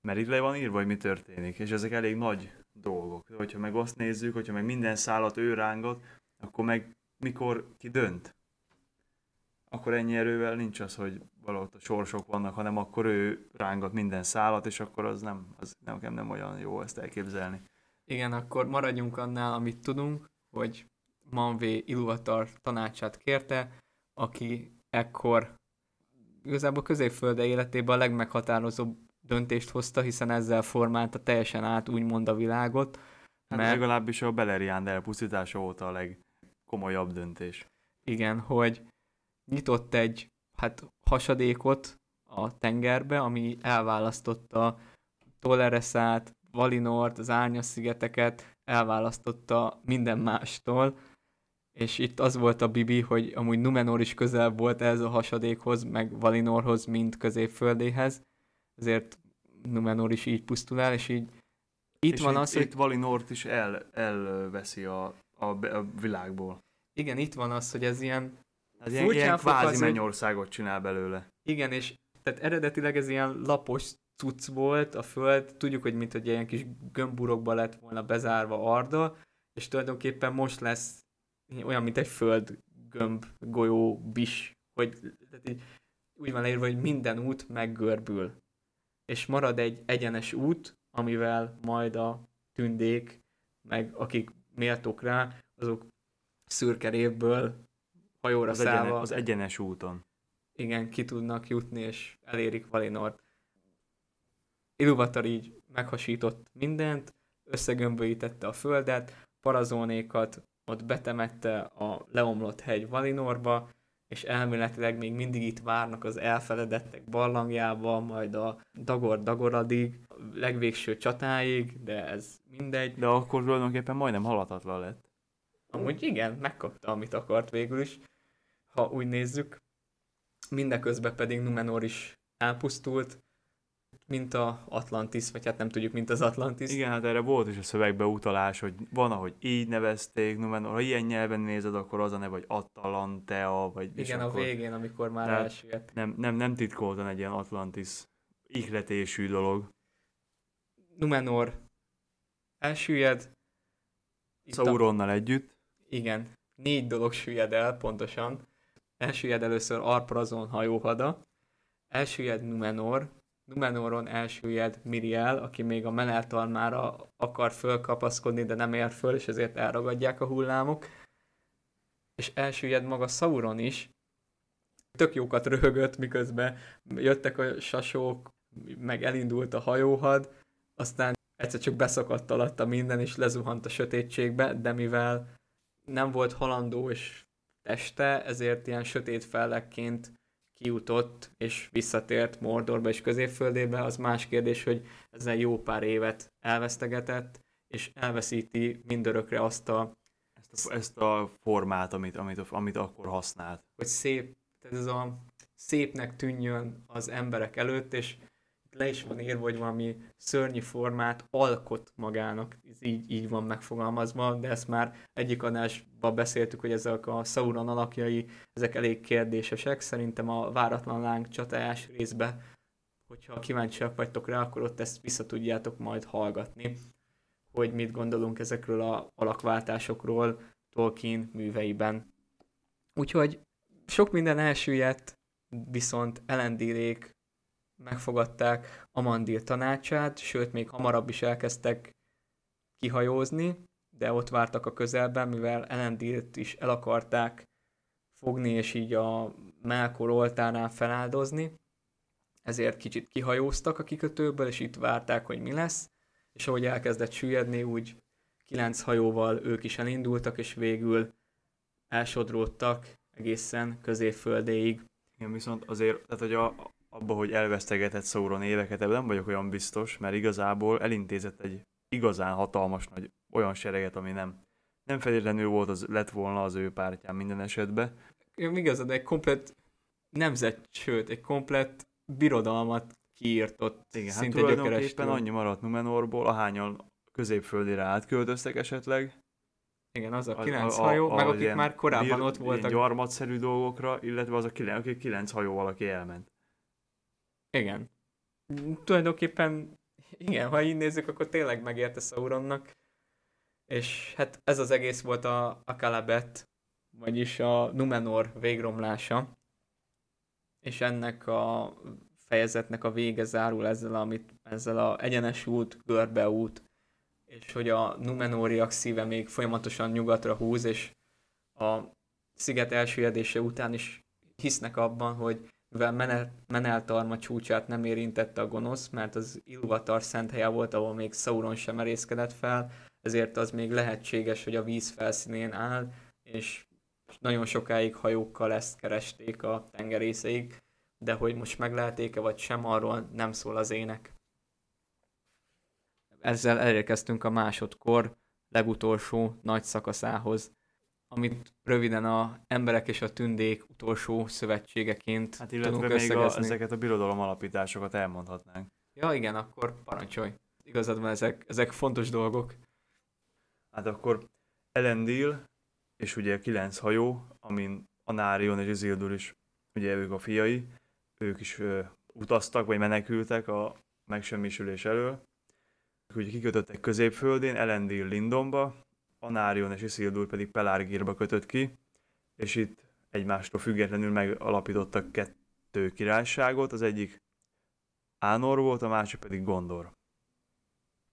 S2: Mert itt le van írva, hogy mi történik, és ezek elég nagy dolgok. De hogyha meg azt nézzük, hogyha meg minden szállat ő rángat, akkor meg mikor ki dönt, akkor ennyi erővel nincs az, hogy valahogy a sorsok vannak, hanem akkor ő rángat minden szállat, és akkor az nem, az nekem nem olyan jó ezt elképzelni.
S1: Igen, akkor maradjunk annál, amit tudunk, hogy Manvé Iluvatar tanácsát kérte, aki ekkor igazából középfölde életében a legmeghatározóbb döntést hozta, hiszen ezzel formálta teljesen át úgymond a világot.
S2: Hát mert... legalábbis a Beleriand elpusztítása óta a legkomolyabb döntés.
S1: Igen, hogy nyitott egy hát hasadékot a tengerbe, ami elválasztotta Tolereszát, Valinort, az Árnyas szigeteket, elválasztotta minden mástól, és itt az volt a bibi, hogy amúgy Numenor is közel volt ez a hasadékhoz, meg Valinorhoz, mint középföldéhez, ezért Numenor is így pusztul el, és így
S2: itt és van itt, az, hogy... Itt Valinort is el, elveszi a, a, a világból.
S1: Igen, itt van az, hogy ez ilyen...
S2: Ez ilyen, ilyen kvázi mennyországot csinál belőle.
S1: Igen, és tehát eredetileg ez ilyen lapos cucc volt a föld, tudjuk, hogy mint hogy ilyen kis gömburokba lett volna bezárva Arda, és tulajdonképpen most lesz olyan, mint egy föld gömb, golyó, bis, hogy tehát így, úgy van leírva, hogy minden út meggörbül. És marad egy egyenes út, amivel majd a tündék, meg akik méltók rá, azok szürke révből hajóra
S2: az
S1: szállva.
S2: Egyenes, az egyenes úton.
S1: Igen, ki tudnak jutni, és elérik Valinort. Iluvatar így meghasított mindent, összegömböítette a földet, parazónékat ott betemette a leomlott hegy Valinorba, és elméletileg még mindig itt várnak az elfeledettek barlangjába, majd a Dagor-Dagoradig, a legvégső csatáig, de ez mindegy.
S2: De akkor tulajdonképpen majdnem halatatlan lett.
S1: Amúgy igen, megkapta, amit akart végül is, ha úgy nézzük. Mindeközben pedig Numenor is elpusztult, mint a Atlantis, vagy hát nem tudjuk, mint az Atlantis.
S2: Igen, hát erre volt is a szövegbe utalás, hogy van, ahogy így nevezték, Numenor, ha ilyen nyelven nézed, akkor az a neve, vagy Atalantea, vagy...
S1: Igen, a végén, amikor már elsüllyedt.
S2: Nem, nem, nem titkoltan egy ilyen Atlantis ihletésű dolog.
S1: Numenor elsüllyed.
S2: Sauronnal a... együtt.
S1: Igen, négy dolog süllyed el pontosan. Elsüllyed először Arprazon hajóhada, elsüllyed Numenor, Numenoron elsüllyed Miriel, aki még a meneltalmára akar fölkapaszkodni, de nem ér föl, és ezért elragadják a hullámok. És elsüllyed maga Sauron is. Tök jókat röhögött, miközben jöttek a sasók, meg elindult a hajóhad, aztán egyszer csak beszakadt alatta minden, és lezuhant a sötétségbe, de mivel nem volt halandó és teste, ezért ilyen sötét fellekként kiutott és visszatért Mordorba és középföldébe, az más kérdés, hogy ezzel jó pár évet elvesztegetett, és elveszíti mindörökre azt a...
S2: Ezt a, ezt a formát, amit, amit, amit akkor használt.
S1: Hogy szép, tehát ez a szépnek tűnjön az emberek előtt, és le is van írva, hogy valami szörnyű formát alkot magának, ez így, így van megfogalmazva, de ezt már egyik adásban beszéltük, hogy ezek a Sauron alakjai, ezek elég kérdésesek, szerintem a váratlan láng csatájás részbe, hogyha kíváncsiak vagytok rá, akkor ott ezt vissza tudjátok majd hallgatni, hogy mit gondolunk ezekről a alakváltásokról Tolkien műveiben. Úgyhogy sok minden elsüllyedt, viszont elendírék megfogadták Amandil tanácsát, sőt, még hamarabb is elkezdtek kihajózni, de ott vártak a közelben, mivel Elendilt is el akarták fogni, és így a Melkor oltárnál feláldozni, ezért kicsit kihajóztak a kikötőből, és itt várták, hogy mi lesz, és ahogy elkezdett süllyedni, úgy kilenc hajóval ők is elindultak, és végül elsodródtak egészen középföldéig.
S2: Igen, viszont azért, tehát hogy a, abba, hogy elvesztegetett Sauron éveket, ebben nem vagyok olyan biztos, mert igazából elintézett egy igazán hatalmas nagy olyan sereget, ami nem, nem feltétlenül volt, az, lett volna az ő pártján minden esetben.
S1: Igazad, egy komplet nemzet, sőt, egy komplet birodalmat kiírtott.
S2: Igen, hát tulajdonképpen annyi maradt Numenorból, ahányan középföldére átköltöztek esetleg.
S1: Igen, az a kilenc a, hajó, a, a, meg akik már korábban bir, ott voltak.
S2: Gyarmatszerű dolgokra, illetve az a kilenc, akik kilenc hajó valaki elment.
S1: Igen. Tulajdonképpen, igen, ha így nézzük, akkor tényleg megérte Sauronnak. És hát ez az egész volt a, a Kalabet, vagyis a Numenor végromlása. És ennek a fejezetnek a vége zárul ezzel, amit, ezzel a egyenes út, görbe út, és hogy a Numenóriak szíve még folyamatosan nyugatra húz, és a sziget elsüllyedése után is hisznek abban, hogy mivel Meneltarma csúcsát nem érintette a gonosz, mert az Ilúvatar szent helye volt, ahol még Sauron sem merészkedett fel, ezért az még lehetséges, hogy a víz felszínén áll, és nagyon sokáig hajókkal ezt keresték a tengerészeig, de hogy most megleheték-e vagy sem, arról nem szól az ének. Ezzel elérkeztünk a másodkor legutolsó nagy szakaszához, amit röviden a emberek és a tündék utolsó szövetségeként
S2: hát illetve tudunk még a, ezeket a birodalom alapításokat elmondhatnánk.
S1: Ja igen, akkor parancsolj. Igazad van, ezek, ezek fontos dolgok.
S2: Hát akkor Elendil, és ugye kilenc hajó, amin Anárion és Isildur is, ugye ők a fiai, ők is ö, utaztak, vagy menekültek a megsemmisülés elől. Ők ugye kikötöttek középföldén, Elendil Lindomba, Anárion és Isildur pedig Pelárgírba kötött ki, és itt egymástól függetlenül megalapítottak kettő királyságot, az egyik Ánor volt, a másik pedig Gondor.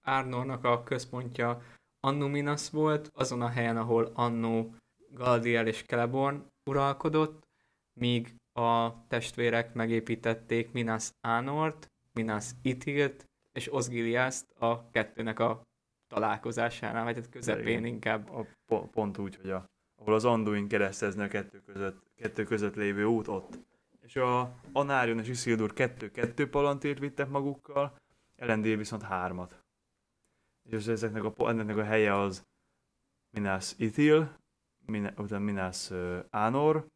S1: Árnornak a központja Annuminas volt, azon a helyen, ahol annó Galdiel és Celeborn uralkodott, míg a testvérek megépítették Minas Anort, Minas Itilt és Osgiliaszt a kettőnek a találkozásánál, vagy hát közepén Igen. inkább.
S2: A, pont úgy, hogy a, ahol az Anduin keresztezni a kettő között, kettő között lévő út ott. És a Anárion és Isildur kettő-kettő palantírt vittek magukkal, Elendil viszont hármat. És ezeknek a, ennek a helye az Minas Ithil, Min, utána Minas uh, Anor,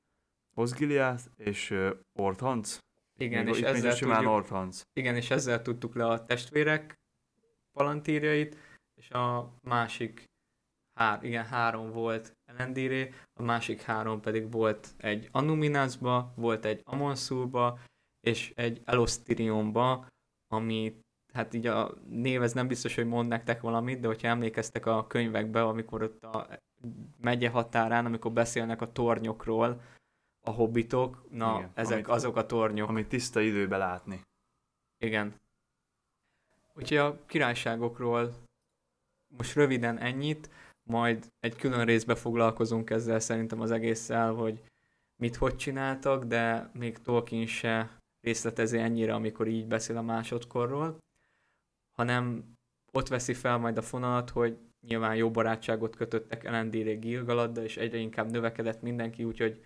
S2: Osgiliath és uh, Orthanc.
S1: Igen, és ezzel tudjuk, Orthanc. Igen, és ezzel tudtuk le a testvérek palantírjait, és a másik hár, igen, három volt Elendíré, a másik három pedig volt egy Anuminasba, volt egy Amonsulba, és egy Elostyrionba, ami hát így a név ez nem biztos, hogy mond nektek valamit, de hogyha emlékeztek a könyvekbe, amikor ott a megye határán, amikor beszélnek a tornyokról, a hobbitok, na Igen, ezek amit, azok a tornyok.
S2: Amit tiszta időbe látni.
S1: Igen. Úgyhogy a királyságokról most röviden ennyit, majd egy külön részbe foglalkozunk ezzel szerintem az egésszel, hogy mit hogy csináltak, de még Tolkien se részletezi ennyire, amikor így beszél a másodkorról, hanem ott veszi fel majd a fonalat, hogy nyilván jó barátságot kötöttek Elendire Gilgaladda, és egyre inkább növekedett mindenki, úgyhogy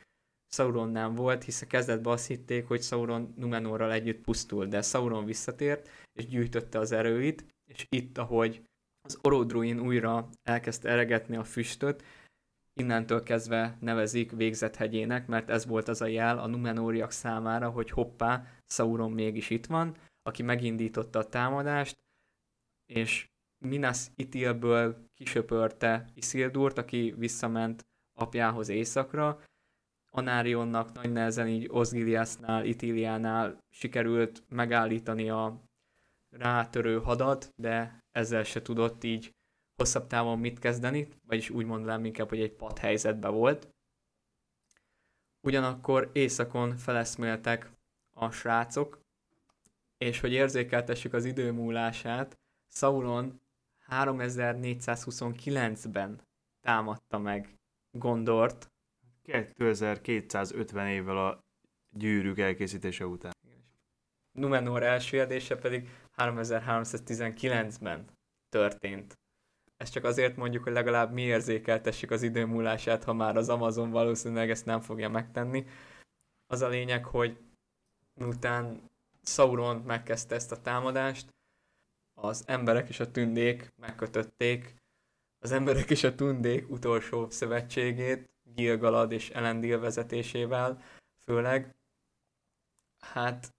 S1: Sauron nem volt, hiszen kezdetben azt hitték, hogy Sauron Numenorral együtt pusztul, de Sauron visszatért, és gyűjtötte az erőit, és itt, ahogy az Orodruin újra elkezdte eregetni a füstöt, innentől kezdve nevezik hegyének, mert ez volt az a jel a Numenóriak számára, hogy hoppá, Sauron mégis itt van, aki megindította a támadást, és Minas Itilből kisöpörte Isildurt, aki visszament apjához északra. Anárionnak nagy nehezen így Osgiliasnál, Itiliánál sikerült megállítani a rátörő hadat, de ezzel se tudott így hosszabb távon mit kezdeni, vagyis úgy mondanám inkább, hogy egy pad helyzetben volt. Ugyanakkor északon feleszméltek a srácok, és hogy érzékeltessük az idő múlását, Sauron 3429-ben támadta meg Gondort.
S2: 2250 évvel a gyűrűk elkészítése után.
S1: Numenor első pedig 3319-ben történt. Ezt csak azért mondjuk, hogy legalább mi érzékeltessük az idő múlását, ha már az Amazon valószínűleg ezt nem fogja megtenni. Az a lényeg, hogy miután Sauron megkezdte ezt a támadást, az emberek és a tündék megkötötték az emberek és a tündék utolsó szövetségét, Gilgalad és Elendil vezetésével főleg. Hát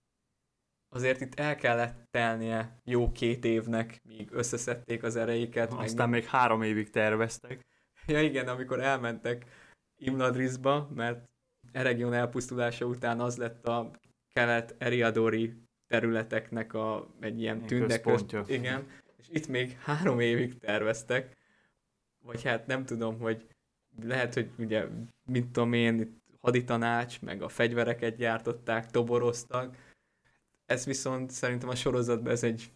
S1: azért itt el kellett telnie jó két évnek, míg összeszedték az ereiket.
S2: Aztán meg még három évig terveztek.
S1: Ja igen, amikor elmentek Imladrisba, mert Eregion elpusztulása után az lett a kelet Eriadori területeknek a, egy ilyen tünde Igen, és itt még három évig terveztek, vagy hát nem tudom, hogy lehet, hogy ugye, mint tudom én, itt haditanács, meg a fegyvereket gyártották, toboroztak, ez viszont szerintem a sorozatban ez egy,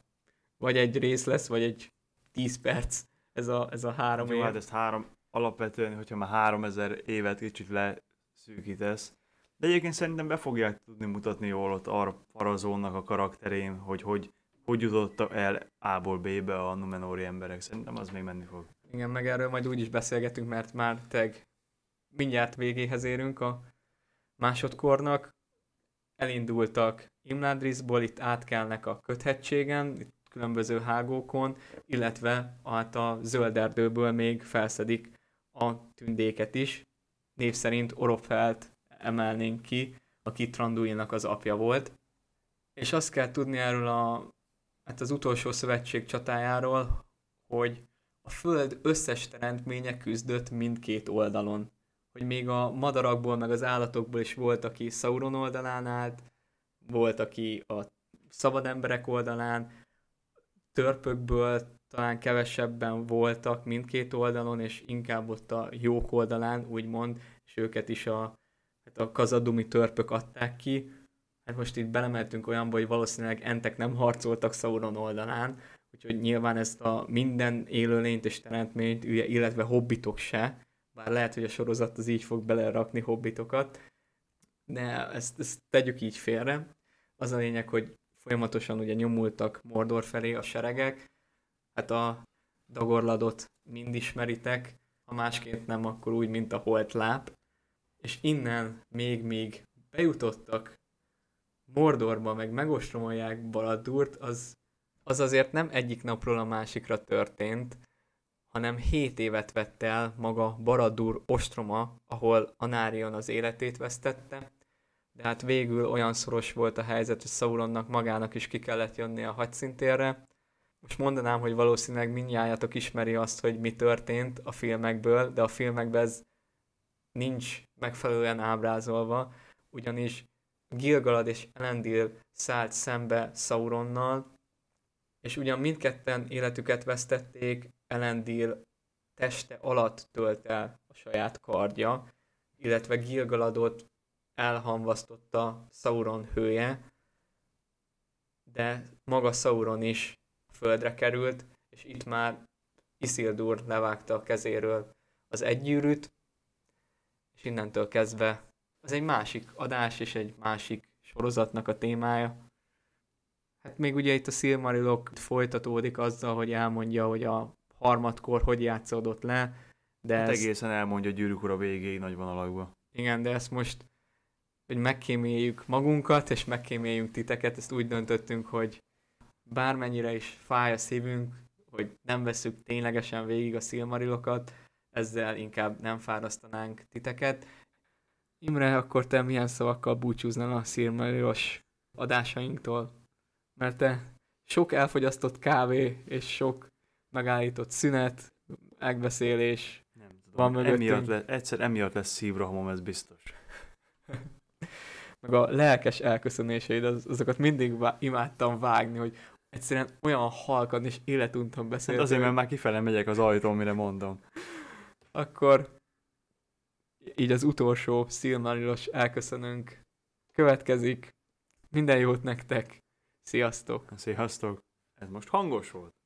S1: vagy egy rész lesz, vagy egy 10 perc, ez a, ez a három
S2: Jó, év. hát ezt három, alapvetően, hogyha már 3000 évet kicsit leszűkítesz, De egyébként szerintem be fogják tudni mutatni jól ott Ar Farazónnak a karakterén, hogy hogy, hogy jutott el A-ból B-be a Numenori emberek. Szerintem az még menni fog.
S1: Igen, meg erről majd úgy is beszélgetünk, mert már teg mindjárt végéhez érünk a másodkornak. Elindultak Imladrisból, itt átkelnek a köthegységen, itt különböző hágókon, illetve hát a zöld erdőből még felszedik a tündéket is. Név szerint Orofelt emelnénk ki, aki Tranduilnak az apja volt. És azt kell tudni erről a, hát az utolsó szövetség csatájáról, hogy a Föld összes teremtménye küzdött mindkét oldalon. Hogy még a madarakból, meg az állatokból is volt, aki Sauron oldalán állt, volt, aki a szabad emberek oldalán, törpökből talán kevesebben voltak mindkét oldalon, és inkább ott a jók oldalán, úgymond, és őket is a, hát a kazadumi törpök adták ki. Hát most itt belemeltünk olyanba, hogy valószínűleg entek nem harcoltak Sauron oldalán, úgyhogy nyilván ezt a minden élőlényt és teremtményt, illetve hobbitok se, bár lehet, hogy a sorozat az így fog belerakni hobbitokat, de ezt, ezt tegyük így félre. Az a lényeg, hogy folyamatosan ugye nyomultak Mordor felé a seregek, hát a Dagorladot mind ismeritek, ha másként nem, akkor úgy, mint a holt láp, és innen még még bejutottak Mordorba, meg megostromolják Baladurt, az, az azért nem egyik napról a másikra történt, hanem 7 évet vett el maga Baradur ostroma, ahol Anárion az életét vesztette, de hát végül olyan szoros volt a helyzet, hogy Sauronnak magának is ki kellett jönni a hadszintérre. Most mondanám, hogy valószínűleg mindjárt ismeri azt, hogy mi történt a filmekből, de a filmekben ez nincs megfelelően ábrázolva, ugyanis Gilgalad és Elendil szállt szembe Sauronnal, és ugyan mindketten életüket vesztették, Elendil teste alatt tölt el a saját kardja, illetve Gilgaladot elhamvasztotta Sauron hője, de maga Sauron is földre került, és itt már Isildur levágta a kezéről az egygyűrűt, és innentől kezdve az egy másik adás és egy másik sorozatnak a témája. Hát még ugye itt a Silmarilok folytatódik azzal, hogy elmondja, hogy a harmadkor hogy játszódott le,
S2: de hát ezt... egészen elmondja a gyűrűk ura végéig nagy vonalakba.
S1: Igen, de ezt most hogy megkéméljük magunkat, és megkéméljünk titeket, ezt úgy döntöttünk, hogy bármennyire is fáj a szívünk, hogy nem veszük ténylegesen végig a szilmarilokat, ezzel inkább nem fárasztanánk titeket. Imre, akkor te milyen szavakkal búcsúznál a szilmarilos adásainktól? Mert te sok elfogyasztott kávé és sok megállított szünet, megbeszélés nem tudom. van
S2: mögöttünk. Emiatt le, egyszer emiatt lesz szívrohamom, ez biztos.
S1: meg a lelkes elköszönéseid, az, azokat mindig vá- imádtam vágni, hogy egyszerűen olyan halkan és életuntan beszéltél.
S2: Hát azért, mert már kifele megyek az ajtón, mire mondom.
S1: Akkor így az utolsó Silmarilos elköszönünk. Következik. Minden jót nektek. Sziasztok!
S2: Sziasztok! Ez most hangos volt?